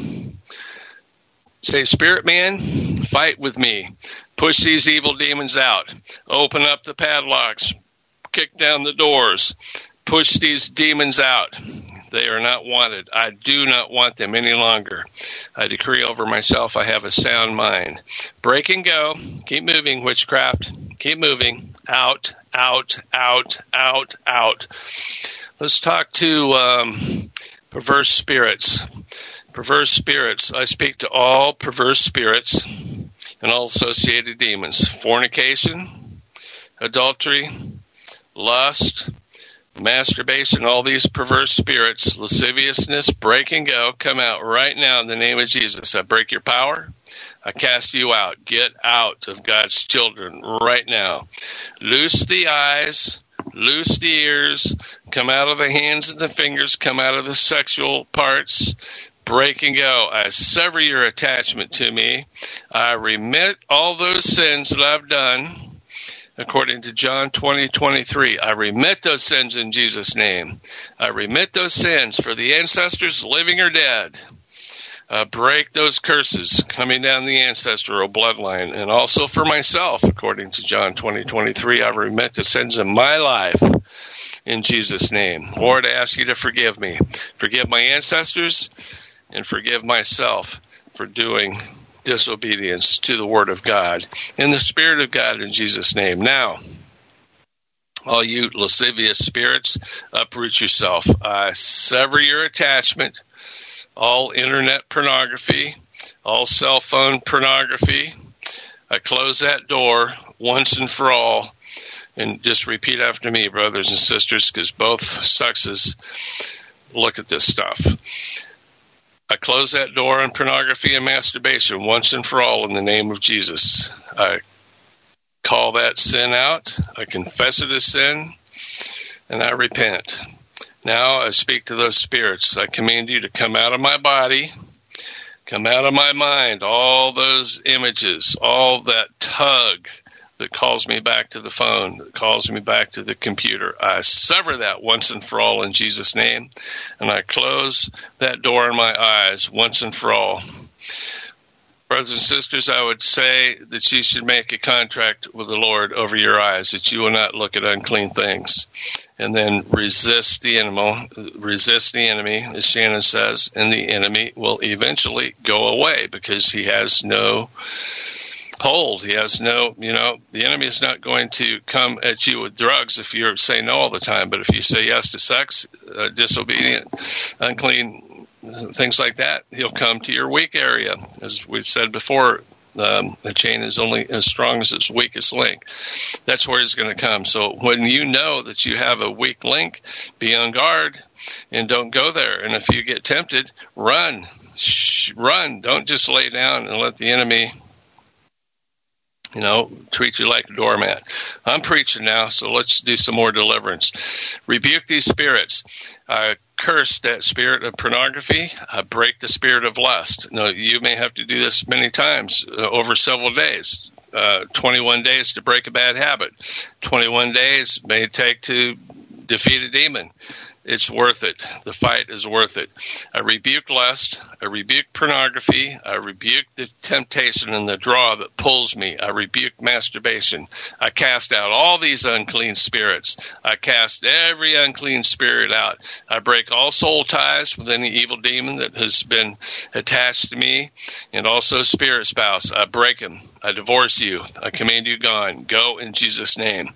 Say, Spirit man, fight with me. Push these evil demons out. Open up the padlocks. Kick down the doors. Push these demons out. They are not wanted. I do not want them any longer. I decree over myself I have a sound mind. Break and go. Keep moving, witchcraft. Keep moving. Out, out, out, out, out. Let's talk to um, perverse spirits. Perverse spirits. I speak to all perverse spirits and all associated demons fornication, adultery, lust, masturbation, all these perverse spirits, lasciviousness, break and go, come out right now in the name of Jesus. I break your power. I cast you out. Get out of God's children right now. Loose the eyes, loose the ears, come out of the hands and the fingers, come out of the sexual parts, break and go. I sever your attachment to me. I remit all those sins that I've done according to John 20, 23. I remit those sins in Jesus' name. I remit those sins for the ancestors, living or dead. Uh, break those curses coming down the ancestral bloodline, and also for myself, according to John 20, 23. I remit the sins of my life in Jesus' name. Lord, I ask you to forgive me. Forgive my ancestors and forgive myself for doing disobedience to the Word of God. In the Spirit of God, in Jesus' name. Now, all you lascivious spirits, uproot yourself. I sever your attachment, all internet pornography, all cell phone pornography. I close that door once and for all. And just repeat after me, brothers and sisters, because both sexes look at this stuff. I close that door on pornography and masturbation once and for all in the name of Jesus. I call that sin out. I confess it as sin and I repent. Now I speak to those spirits. I command you to come out of my body, come out of my mind, all those images, all that tug that calls me back to the phone, that calls me back to the computer. I sever that once and for all in Jesus' name, and I close that door in my eyes once and for all. Brothers and sisters, I would say that you should make a contract with the Lord over your eyes, that you will not look at unclean things. And then resist the enemy, resist the enemy, as Shannon says, and the enemy will eventually go away because he has no hold. He has no, you know, the enemy is not going to come at you with drugs if you say no all the time. But if you say yes to sex, uh, disobedient, unclean, things like that, he'll come to your weak area. As we've said before, um, the chain is only as strong as its weakest link. That's where he's going to come. So when you know that you have a weak link, be on guard and don't go there. And if you get tempted, run. Run. Don't just lay down and let the enemy you know, treat you like a doormat. I'm preaching now, so let's do some more deliverance. Rebuke these spirits. I curse that spirit of pornography. I break the spirit of lust. Now, you may have to do this many times uh, over several days. Uh, 21 days to break a bad habit. 21 days may take to defeat a demon it's worth it. The fight is worth it. I rebuke lust. I rebuke pornography. I rebuke the temptation and the draw that pulls me. I rebuke masturbation. I cast out all these unclean spirits. I cast every unclean spirit out. I break all soul ties with any evil demon that has been attached to me and also spirit spouse. I break them. I divorce you. I command you gone. Go in Jesus' name.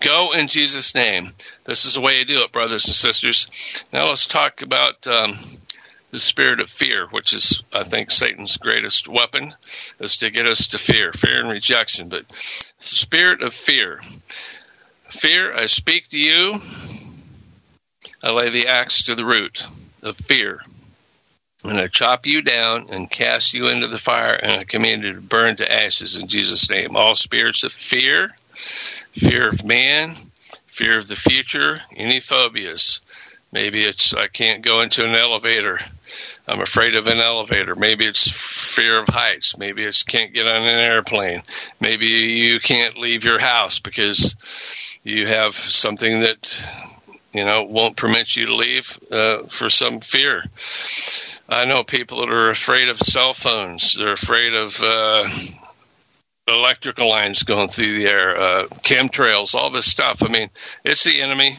Go in Jesus' name. This is the way you do it, brothers and sisters. Now let's talk about um, the spirit of fear, which is, I think, Satan's greatest weapon, is to get us to fear, fear and rejection. But spirit of fear. Fear, I speak to you. I lay the axe to the root of fear. And I chop you down and cast you into the fire, and I command you to burn to ashes in Jesus' name. All spirits of fear, fear of man, fear of the future, any phobias. Maybe it's I can't go into an elevator. I'm afraid of an elevator. Maybe it's fear of heights. Maybe it's can't get on an airplane. Maybe you can't leave your house because you have something that you know won't permit you to leave uh, for some fear. I know people that are afraid of cell phones. They're afraid of uh, electrical lines going through the air, uh, chemtrails, all this stuff. I mean, it's the enemy.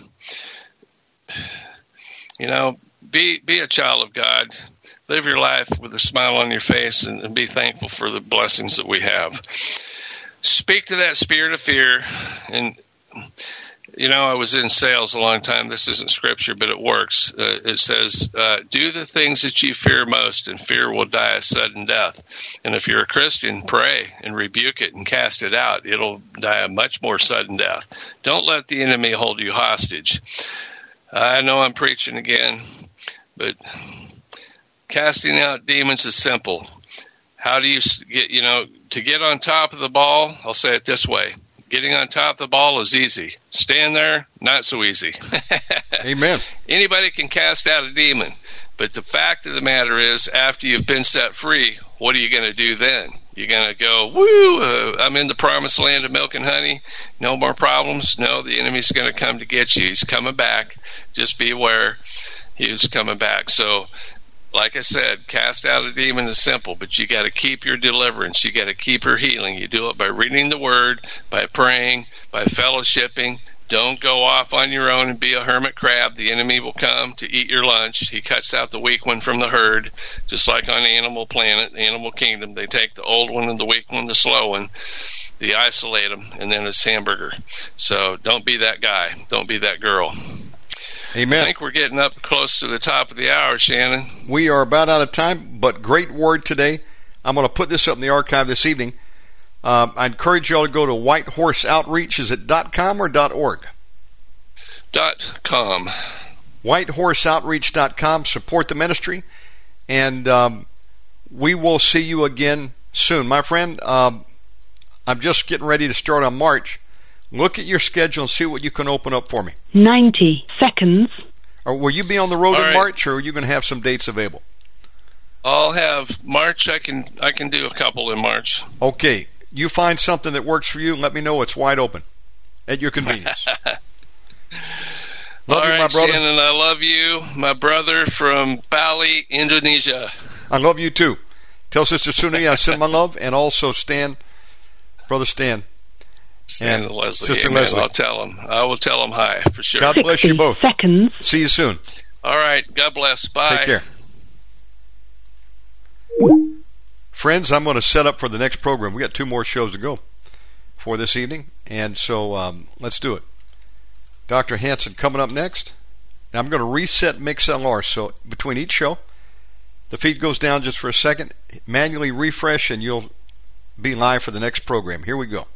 You know, be be a child of God. Live your life with a smile on your face and, and be thankful for the blessings that we have. Speak to that spirit of fear and you know, I was in sales a long time. This isn't scripture, but it works. Uh, it says, uh, "Do the things that you fear most, and fear will die a sudden death." And if you're a Christian, pray and rebuke it and cast it out. It'll die a much more sudden death. Don't let the enemy hold you hostage. I know I'm preaching again, but casting out demons is simple. How do you get? You know, to get on top of the ball, I'll say it this way Getting on top of the ball is easy. Staying there, not so easy. <laughs> Amen. Anybody can cast out a demon. But the fact of the matter is, after you've been set free, what are you going to do then? You're going to go, woo, uh, I'm in the promised land of milk and honey. No more problems. No, the enemy's going to come to get you. He's coming back. Just be aware he's coming back. So, like I said, cast out a demon is simple, but you got to keep your deliverance. You got to keep your healing. You do it by reading the word, by praying, by fellowshipping, don't go off on your own and be a hermit crab. The enemy will come to eat your lunch. He cuts out the weak one from the herd, just like on Animal Planet, Animal Kingdom. They take the old one and the weak one, the slow one. They isolate them, and then it's hamburger. So don't be that guy. Don't be that girl. Amen. I think we're getting up close to the top of the hour, Shannon. We are about out of time, but great word today. I'm going to put this up in the archive this evening. Um, I encourage you all to go to White Horse Outreach. Is it .com or .dot .org? Dot .com. WhitehorseOutreach.com. Support the ministry, and um, we will see you again soon. My friend, um, I'm just getting ready to start on March. Look at your schedule and see what you can open up for me. 90 seconds. Or will you be on the road All in right. March, or are you going to have some dates available? I'll have March. I can I can do a couple in March. Okay, you find something that works for you. Let me know. It's wide open at your convenience. <laughs> love All you, right, my brother. Shannon, I love you, my brother from Bali, Indonesia. I love you too. Tell Sister Suni I send my love, and also Stan, brother Stan. Stan And and Leslie. Sister Amen. Leslie. I'll tell him. I will tell him hi for sure. God bless you both. seconds. See you soon. All right. God bless. Bye. Take care. Friends, I'm going to set up for the next program. We got two more shows to go for this evening, and so um, let's do it. Dr. Hanson coming up next. And I'm going to reset MixLR. So between each show, the feed goes down just for a second, manually refresh, and you'll be live for the next program. Here we go.